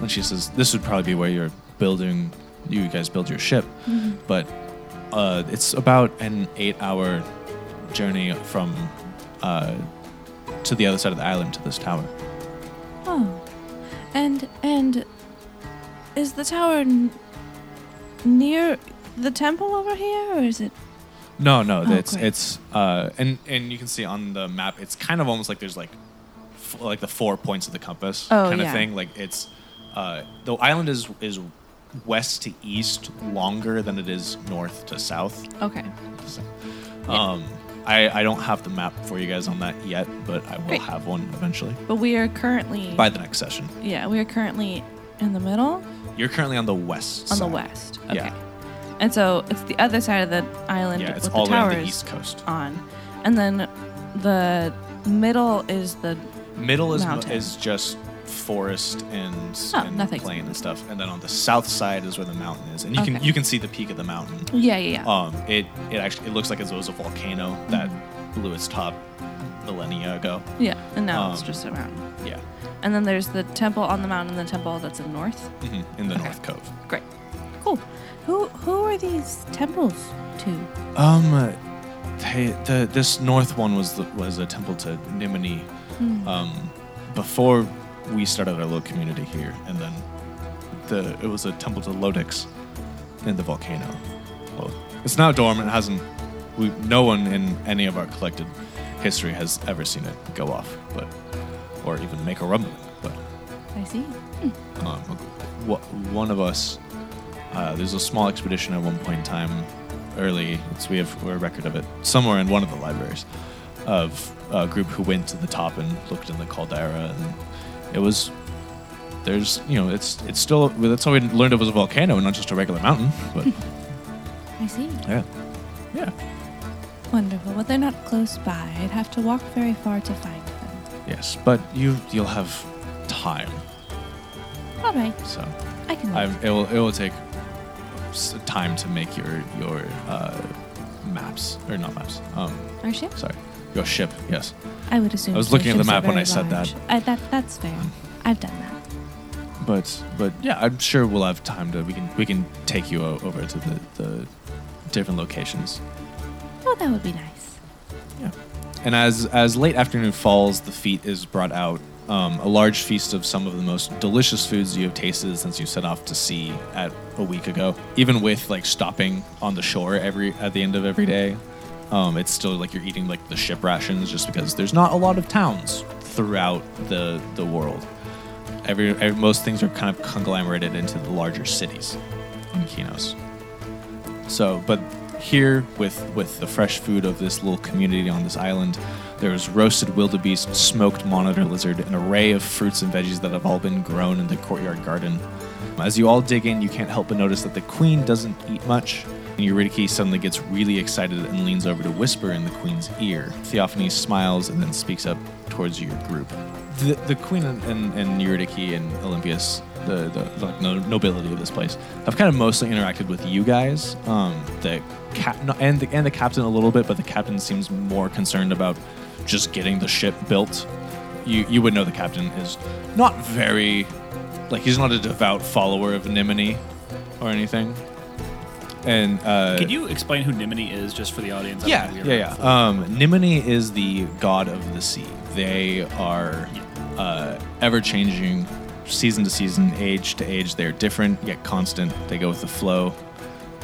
And she says this would probably be where you're building, you guys build your ship, but uh, it's about an eight-hour journey from uh, to the other side of the island to this tower. Oh, and and is the tower n- near the temple over here, or is it? No, no, Oh, it's great. it's uh, and and you can see on the map, it's kind of almost like there's like f- like the four points of the compass Oh, kind of thing. Like it's uh, the island is is west to east longer than it is north to south. Okay. Um, I I don't have the map for you guys on that yet, but I will Great. have one eventually But we are currently. by the next session. yeah, we are currently in the middle You're currently on the west. on the side. west. Okay. Yeah. And so it's the other side of the island Yeah, it's with all the the way on towers the east coast. on, and then the middle is the Middle is Mountain. is just forest and, Oh, and nothing. plain and stuff, and then on the south side is where the mountain is, and you can you can see the peak of the mountain. yeah yeah yeah. Um, it it actually it looks like it was a volcano that blew its top millennia ago. yeah, and now it's um, just a mountain. Yeah, And then there's the temple on the mountain, and the temple that's in the north. hmm in the Okay. North Cove. Great. Cool. Who who are these temples to? Um, they, the this north one was the, was a temple to Nimini. Hmm. Um, before we started our little community here, and then the it was a temple to Lodix in the volcano. Well, it's now dormant. It hasn't. We no one in any of our collected history has ever seen it go off, but or even make a rumbling. But I see. um, one of us, uh, there's a small expedition at one point in time early. It's, we have a record of it somewhere in one of the libraries of a group who went to the top and looked in the caldera, and it was. There's, you know, it's it's still. well, That's how we learned it was a volcano and not just a regular mountain. But I see. yeah, yeah, Wonderful. Well, they're not close by. I'd have to walk very far to find them. yes. But you you'll have time, All right. so I can I, it will it will take s- time to make your your uh, maps or not maps. Um, Our ship? sorry, your ship. Yes. I would assume. I was looking at the map when I said that. I, that. That's fair. I've done that. but but yeah, I'm sure we'll have time to we can we can take you o- over to the, the different locations. Oh, that would be nice. Yeah. And as as late afternoon falls, the feet is brought out. Um, a large feast of some of the most delicious foods you have tasted since you set off to sea at a week ago. Even with like stopping on the shore every at the end of every day, um, it's still like you're eating like the ship rations just because there's not a lot of towns throughout the the world. Every, every most things are kind of conglomerated into the larger cities in Kinos. So, but here with with the fresh food of this little community on this island, there's roasted wildebeest, smoked monitor lizard, an array of fruits and veggies that have all been grown in the courtyard garden. As you all dig in, you can't help but notice that the queen doesn't eat much. And Eurydice suddenly gets really excited and leans over to whisper in the queen's ear. Theophany smiles and then speaks up towards your group. The, the queen and, and, and Eurydice and Olympius, the, the, the like, no- nobility of this place, have kind of mostly interacted with you guys. Um, the cap and the and the captain a little bit, but the captain seems more concerned about just getting the ship built. You you would know the captain is not very like he's not a devout follower of Nimini or anything. And uh, Can you explain who Nimini is, just for the audience? I don't yeah, think we yeah, yeah. Um, Nimini is the god of the sea. They are uh, ever changing, season to season, age to age. They're different yet constant. They go with the flow.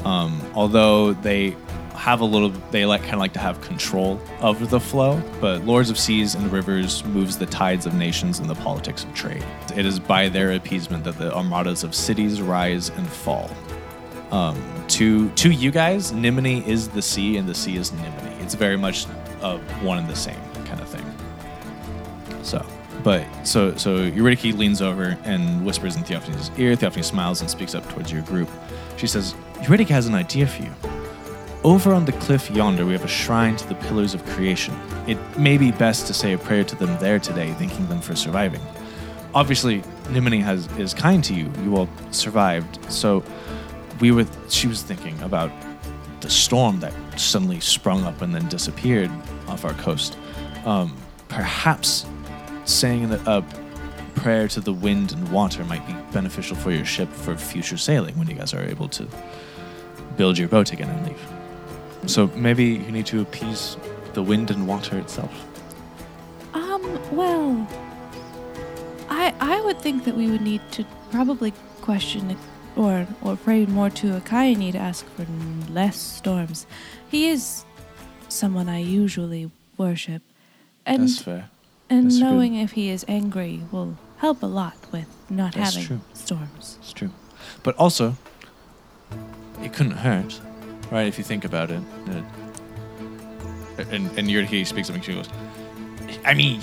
Um, although they have a little, they like kind of like to have control of the flow. But lords of seas and rivers moves the tides of nations and the politics of trade. It is by their appeasement that the armadas of cities rise and fall um, to to you guys, Nimini is the sea, and the sea is Nimini. It's very much uh, one and the same kind of thing. So, but so so Eurydice leans over and whispers in Theophany's ear. Theophany smiles and speaks up towards your group. She says, "Eurydice has an idea for you. Over on the cliff yonder, we have a shrine to the pillars of creation. It may be best to say a prayer to them there today, thanking them for surviving. Obviously, Nimini has is kind to you. You all survived, so." We were she was thinking about the storm that suddenly sprung up and then disappeared off our coast um, perhaps saying a, a prayer to the wind and water might be beneficial for your ship for future sailing when you guys are able to build your boat again and leave so maybe you need to appease the wind and water itself Um. Well, I I would think that we would need to probably question or or pray more to Akaini to ask for less storms. He is someone I usually worship, and that's fair and that's good. knowing if he is angry will help a lot with not That's having true. storms. It's true. But also, it couldn't hurt, right? If you think about it. Uh, and and Eurydice speaks up and she goes, I mean,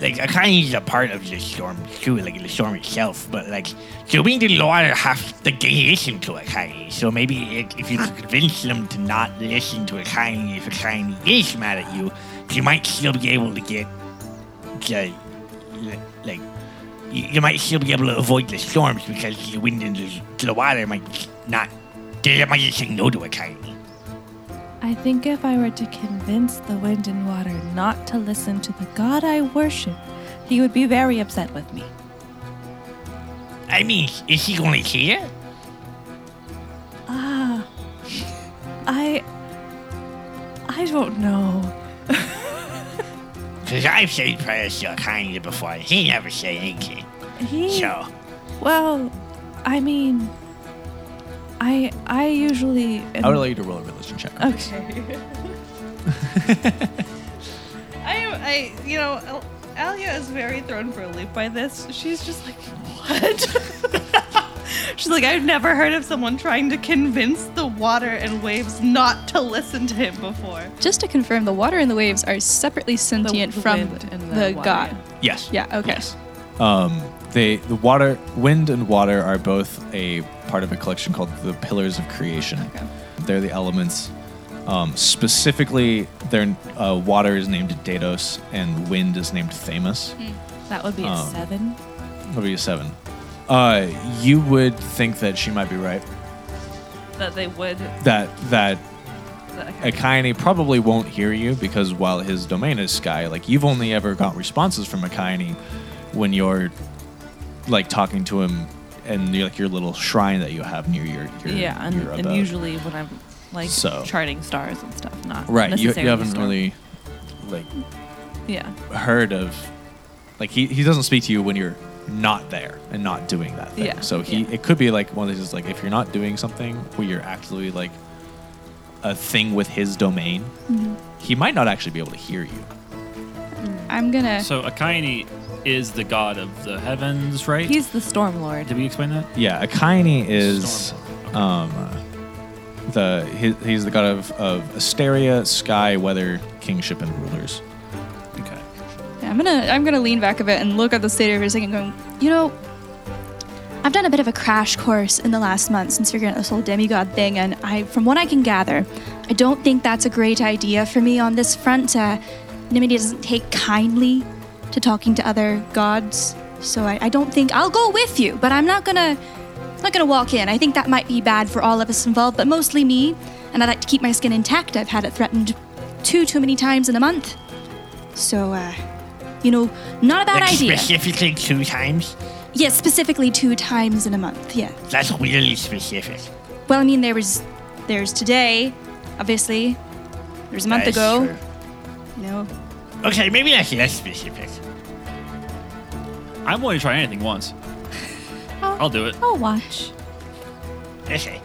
like Akane is a part of the storm too, like the storm itself. But like, the wind and the water have to listen to Akane. So maybe it, if you could convince them to not listen to Akane, if Akane is mad at you, you might still be able to get, the, like, you, might still be able to avoid the storms because the wind and the, the water might not. They might just say no to Akane. I think if I were to convince the wind and water not to listen to the god I worship, he would be very upset with me. I mean, is he going to care? Ah, I. I don't know. Because I've said prayers to Akane before, he never said anything. He. So, Well, I mean, I I usually. I would like you to roll a religion check. Okay. I am, I, you know, Al- Alia is very thrown for a loop by this. She's just like, what? She's like, I've never heard of someone trying to convince the water and waves not to listen to him before. Just to confirm, the water and the waves are separately sentient the from the, the water, god. Yes. Yeah. Okay. Yes. Um, they the water, wind, and water are both a part of a collection called the Pillars of Creation. Okay. They're the elements. Um, specifically, their uh, water is named Dados, and wind is named Thamus. That would be a Um, seven. That'll be a seven. Uh, you would think that she might be right. That they would. That that that-. Akaine probably won't hear you because while his domain is sky, like you've only ever got responses from Akaine when you're like talking to him and you're like your little shrine that you have near your, your yeah, and, your and usually when I'm like So- charting stars and stuff, not right you, you haven't really like Yeah, heard of like he, he doesn't speak to you when you're not there and not doing that thing. Yeah, So he yeah. it could be like one of these like if you're not doing something where you're actually like a thing with his domain, Mm-hmm. he might not actually be able to hear you. I'm gonna. So Akaini is the god of the heavens, right? he's the storm lord. Did we explain that? Yeah, Akaini is Okay. um the he, he's the god of, of Asteria, sky, weather, kingship, and rulers. Okay. Yeah, I'm gonna I'm gonna lean back a bit and look at the theater for a second, going, you know, I've done a bit of a crash course in the last month since figuring out this whole demigod thing, and I, from what I can gather, I don't think that's a great idea for me on this front. Uh, Nimini doesn't take kindly to talking to other gods, so I, I don't think I'll go with you. But I'm not gonna not gonna walk in. I think that might be bad for all of us involved, but mostly me. And I like to keep my skin intact. I've had it threatened too too many times in a month. So, uh, you know, not a bad like idea. specifically two times? Yes, specifically two times in a month. Yeah. That's really specific. Well, I mean, there was, there's today, obviously. There's a month That's ago. true. You know. Okay, maybe that's less specific. I'm willing to try anything once. I'll do it. I'll watch. Okay.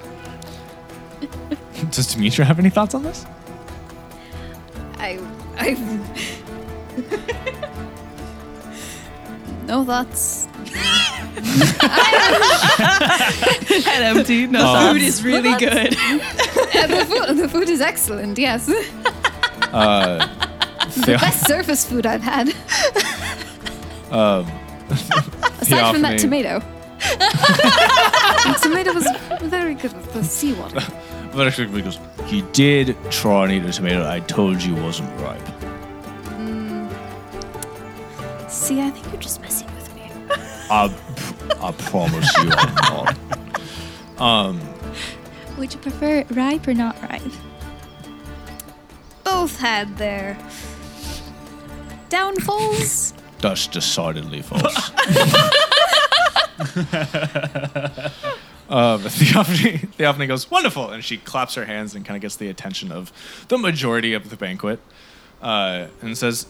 Does Demetra have any thoughts on this? I. I. no thoughts. Head empty. No thoughts. Food is really good. Uh, the, food, the food is excellent, yes. the Uh, best surface food I've had. um, Aside from that tomato. the tomato was very good with the seawater. But actually, because he did try and eat a tomato I told you wasn't ripe. See, I think you're just messing with me. I, I promise you I'm not. Um, Would you prefer ripe or not ripe? Both had their downfalls. That's decidedly false. um, Theophany, Theophany goes, wonderful. And she claps her hands and kind of gets the attention of the majority of the banquet uh, and says,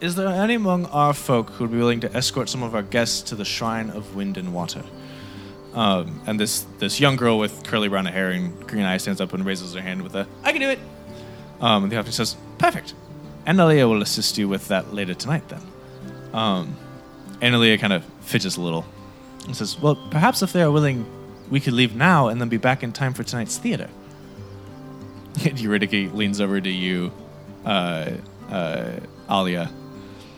Is there any among our folk who would be willing to escort some of our guests to the Shrine of Wind and Water? Um, and this, this young girl with curly brown hair and green eyes stands up and raises her hand with a, I can do it. Um, and Theophany says, Perfect. And Analia will assist you with that later tonight then. Um, Analia kind of fidgets a little and says, Well, perhaps if they are willing, we could leave now and then be back in time for tonight's theater. Eurydice leans over to you, uh, uh, Alia,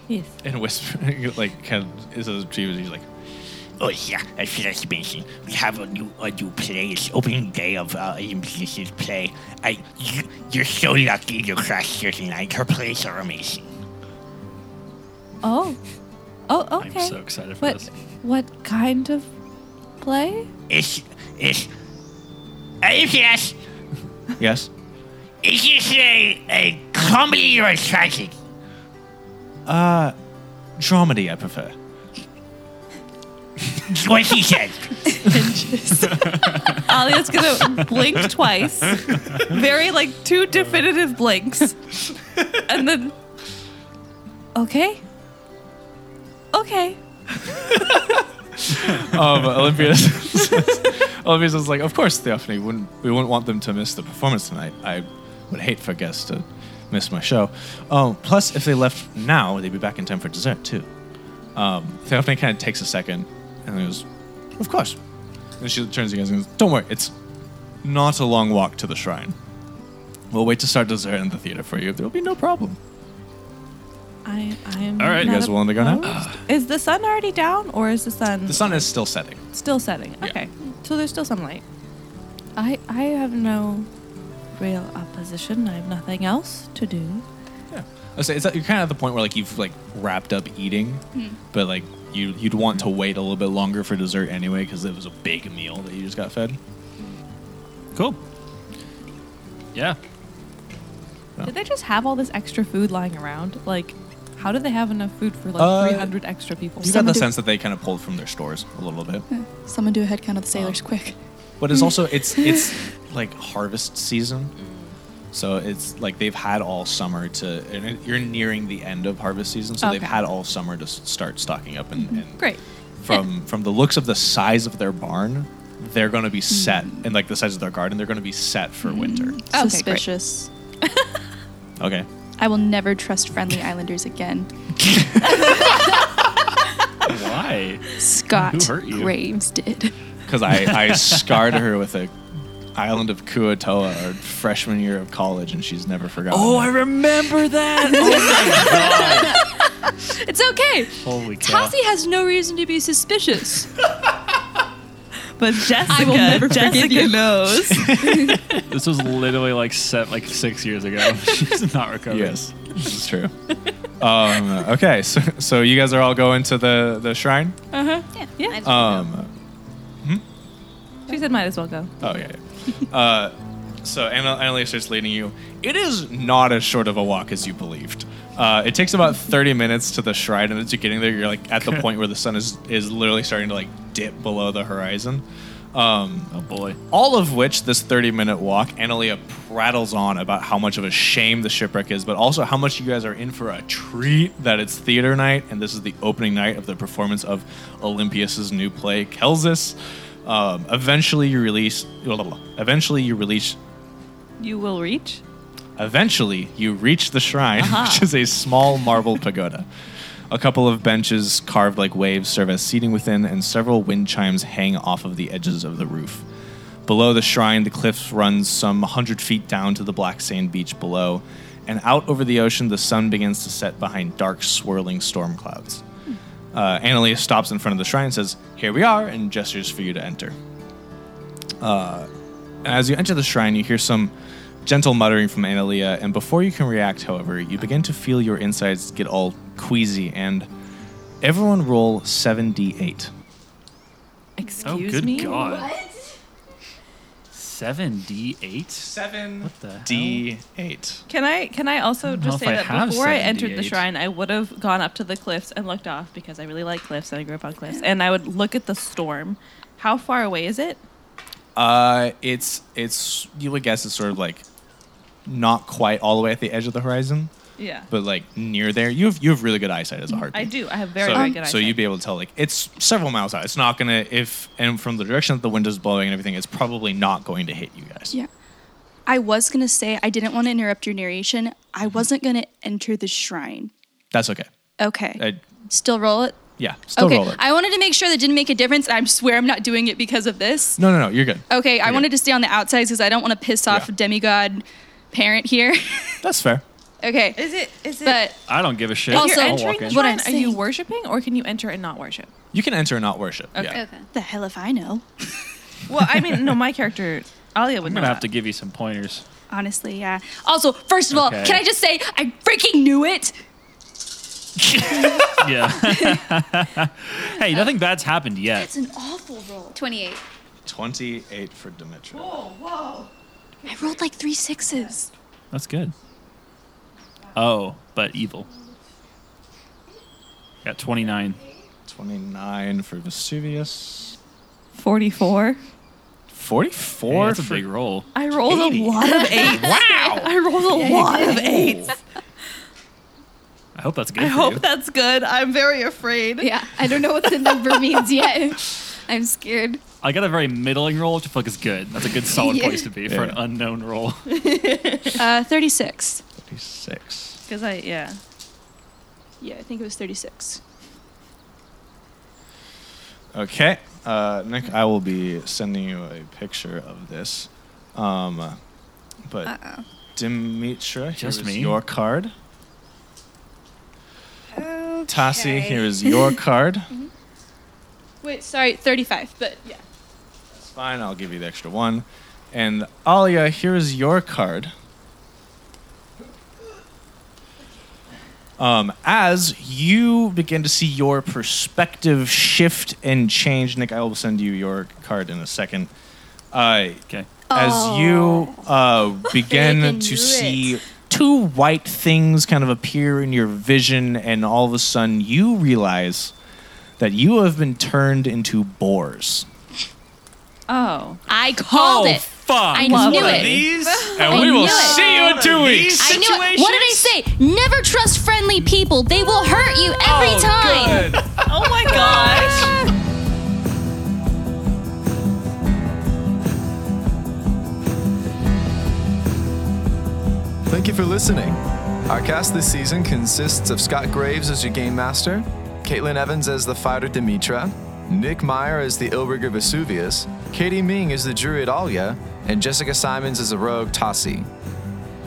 Yes. and whisper, like, kind of, is a, she was, he's like, Oh yeah, I forgot to mention we have a new a new play. It's opening day of uh, play. I you, you're so lucky to crash here tonight. Her plays are amazing. Oh. Oh, okay. I'm so excited for what, this. what kind of play? It's it's. Uh, yes, Yes? is this a, a comedy or a tragic? Uh, dramedy, I prefer. It's what she said. Alia's gonna blink twice. Very like two definitive blinks. And then Okay. Okay. um, Olympia Olympia says, like, of course, Theophany, wouldn't, we wouldn't want them to miss the performance tonight. I would hate for guests to miss my show. Um, plus, if they left now, they'd be back in time for dessert, too. Um, Theophany kind of takes a second and goes, of course. And she turns to you guys and goes, Don't worry, it's not a long walk to the shrine. We'll wait to start dessert in the theater for you. There'll be no problem. I, I am. All right. You not guys willing to go now? opposed. Is the sun already down, or is the sun The sun is still setting. still setting? Yeah. Okay, so there's still some light. I I have no real opposition. I have nothing else to do. Yeah. I say, that you're kind of at the point where like you've like wrapped up eating, hmm. but like you you'd want to wait a little bit longer for dessert anyway because it was a big meal that you just got fed. Cool. Yeah. Did they just have all this extra food lying around? Like, how do they have enough food for like Uh, 300 extra people? You got Someone the do- sense that they kind of pulled from their stores a little bit. Someone do a head count of the sailors, Oh. quick. But it's also it's it's like harvest season, mm. so it's like they've had all summer to. And it- you're nearing the end of harvest season, so they've Okay. had all summer to s- start stocking up. And, mm-hmm. and Great. from from the looks of the size of their barn, they're going to be mm-hmm. set, and like the size of their garden, they're going to be set for winter. Mm-hmm. Okay, great. Suspicious. Okay. I will never trust friendly islanders again. Why? Scott Who hurt you? Graves did. Because I, I scarred her with a island of Kuatoa our freshman year of college, and she's never forgotten. Oh, it. I remember that. Oh my It's okay. god. Holy cow. Tassie has no reason to be suspicious. But Jessica, I will never Jessica knows. This was literally like set like six years ago. She's not recovered. Yes, this is true. um, okay, so so you guys are all going to the the shrine. Uh huh. Yeah. Yeah. I just- Um, she said, "Might as well go." oh yeah. yeah. Uh, so Anna- Annalise starts leading you. It is not as short of a walk as you believed. Uh, it takes about 30 minutes to the shrine, and as you're getting there, you're like at the point where the sun is is literally starting to like dip below the horizon. Um, Oh boy. all of which this 30 minute walk Analia prattles on about how much of a shame the shipwreck is but also how much you guys are in for a treat that it's theater night and this is the opening night of the performance of Olympius's new play kelsis um, eventually you release eventually you release You will reach. Eventually, you reach the shrine, which is a small marble pagoda. A couple of benches carved like waves serve as seating within, and several wind chimes hang off of the edges of the roof. Below the shrine, the cliffs run some 100 feet down to the black sand beach below, and out over the ocean, the sun begins to set behind dark, swirling storm clouds. Uh, Annalise stops in front of the shrine and says, Here we are, and gestures for you to enter. Uh, as you enter the shrine, you hear some gentle muttering from Analia, and before you can react, however, you begin to feel your insides get all queasy, and everyone roll 7d8. Excuse Oh, good me. god. Seven D eight. 7 What the hell? d8. Can I can I also don't just if say I that have before I entered the shrine, I would have gone up to the cliffs and looked off because I really like cliffs and I grew up on cliffs, and I would look at the storm. How far away is it? Uh, it's, it's, you would guess it's sort of like not quite all the way at the edge of the horizon, Yeah, but like near there. You have, you have really good eyesight as a heartbeat. I do. I have very so, very good eyesight. so you'd be able to tell like it's several miles out. It's not gonna if and from the direction that the wind is blowing and everything, it's probably not going to hit you guys. Yeah. I was going to say, I didn't want to interrupt your narration. I wasn't going to enter the shrine. That's okay. Okay. Uh, Still roll it? yeah, still okay. roll it. I wanted to make sure that didn't make a difference. I swear I'm not doing it because of this. no, no, no, you're good. Okay. I Okay. wanted to stay on the outsides because I don't want to piss off Yeah. demigod parent here. That's fair. okay. is it is it? But I don't give a shit. Also- you're I'll walk in. What are you worshiping or can you enter and not worship? You can enter and not worship. Okay. Yeah. Okay. the hell if I know? Well, I mean, no, my character Alia would I'm gonna have to give you some pointers. Honestly, yeah. Also, first of all, Okay. can I just say I freaking knew it? Yeah. hey, nothing bad's happened yet. It's an awful roll. 28. 28 for Dimitra. I rolled like three sixes. That's good. Oh, but evil. Got 29. 29 for Vesuvius. Forty-four. 44 Hey, that's a big roll. I rolled 80. a lot of eights. wow! I rolled a lot of eights. I hope that's good I for hope you. that's good. I'm very afraid. Yeah, I don't know what the number means yet. I'm scared. I got a very middling roll, which I feel like is good. That's a good solid Yeah. place to be for an Yeah. unknown roll. Uh, 36. 36. Because I yeah. Yeah, I think it was 36. Okay, uh, Nick, I will be sending you a picture of this. Um, but Uh-oh. Dimitra, Just here's me? your card. Tassi, here is your card. Wait, sorry, 35, but yeah. It's fine. I'll give you the extra one. And Alia, here is your card. Um, as you begin to see your perspective shift and change, Nick, I will send you your card in a second. Uh, Okay. as you uh, begin to do see two white things kind of appear in your vision, and all of a sudden you realize that you have been turned into boars. Oh. I called oh, it. fuck. I One knew of it. These? And I we will see you in two weeks. I knew it. What did I say? Never trust friendly people. They will hurt you every oh, time. Good. Oh my gosh. Thank you for listening. Our cast this season consists of Scott Graves as your game master, Caitlin Evans as the fighter Demetra, Nick Meyer is the Illrigger Vesuvius, Katie Ming is the druid Alia, and Jessica Simons is the rogue Tassi.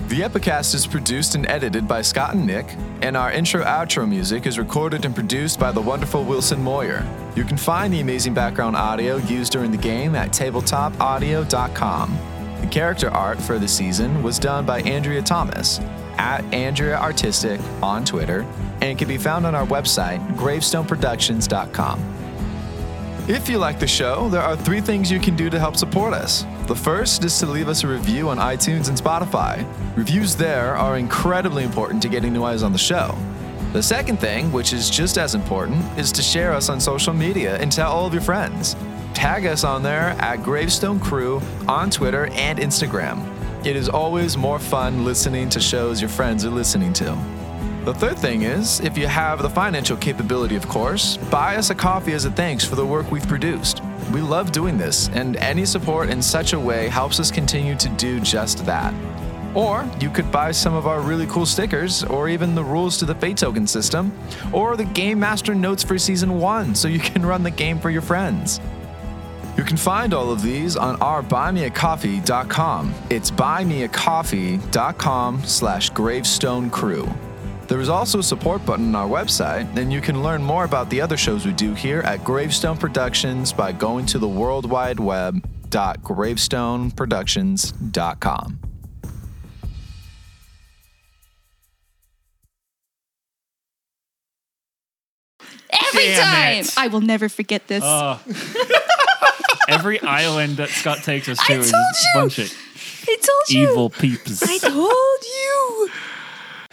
The Epikast is produced and edited by Scott and Nick, and our intro outro music is recorded and produced by the wonderful Wilson Moyer. You can find the amazing background audio used during the game at tabletopaudio.com. The character art for the season was done by Andrea Thomas at Andrea Artistic on Twitter and can be found on our website, gravestoneproductions.com. If you like the show, there are three things you can do to help support us. The first is to leave us a review on iTunes and Spotify. Reviews there are incredibly important to getting new eyes on the show. The second thing, which is just as important, is to share us on social media and tell all of your friends. Tag us on there at Gravestone Crew on Twitter and Instagram. It is always more fun listening to shows your friends are listening to. The third thing is, if you have the financial capability, of course, buy us a coffee as a thanks for the work we've produced. We love doing this, and any support in such a way helps us continue to do just that. Or you could buy some of our really cool stickers, or even the rules to the Fate Token system, or the Game Master notes for Season 1 so you can run the game for your friends. You can find all of these on our buymeacoffee.com. It's buymeacoffee.com slash gravestone crew. There is also a support button on our website, and you can learn more about the other shows we do here at Gravestone Productions by going to the World Wide Web gravestoneproductions.com. Every Damn time. it. I will never forget this. Uh, every island that Scott takes us I to is told a you. bunch of I told you. evil peeps. I told you.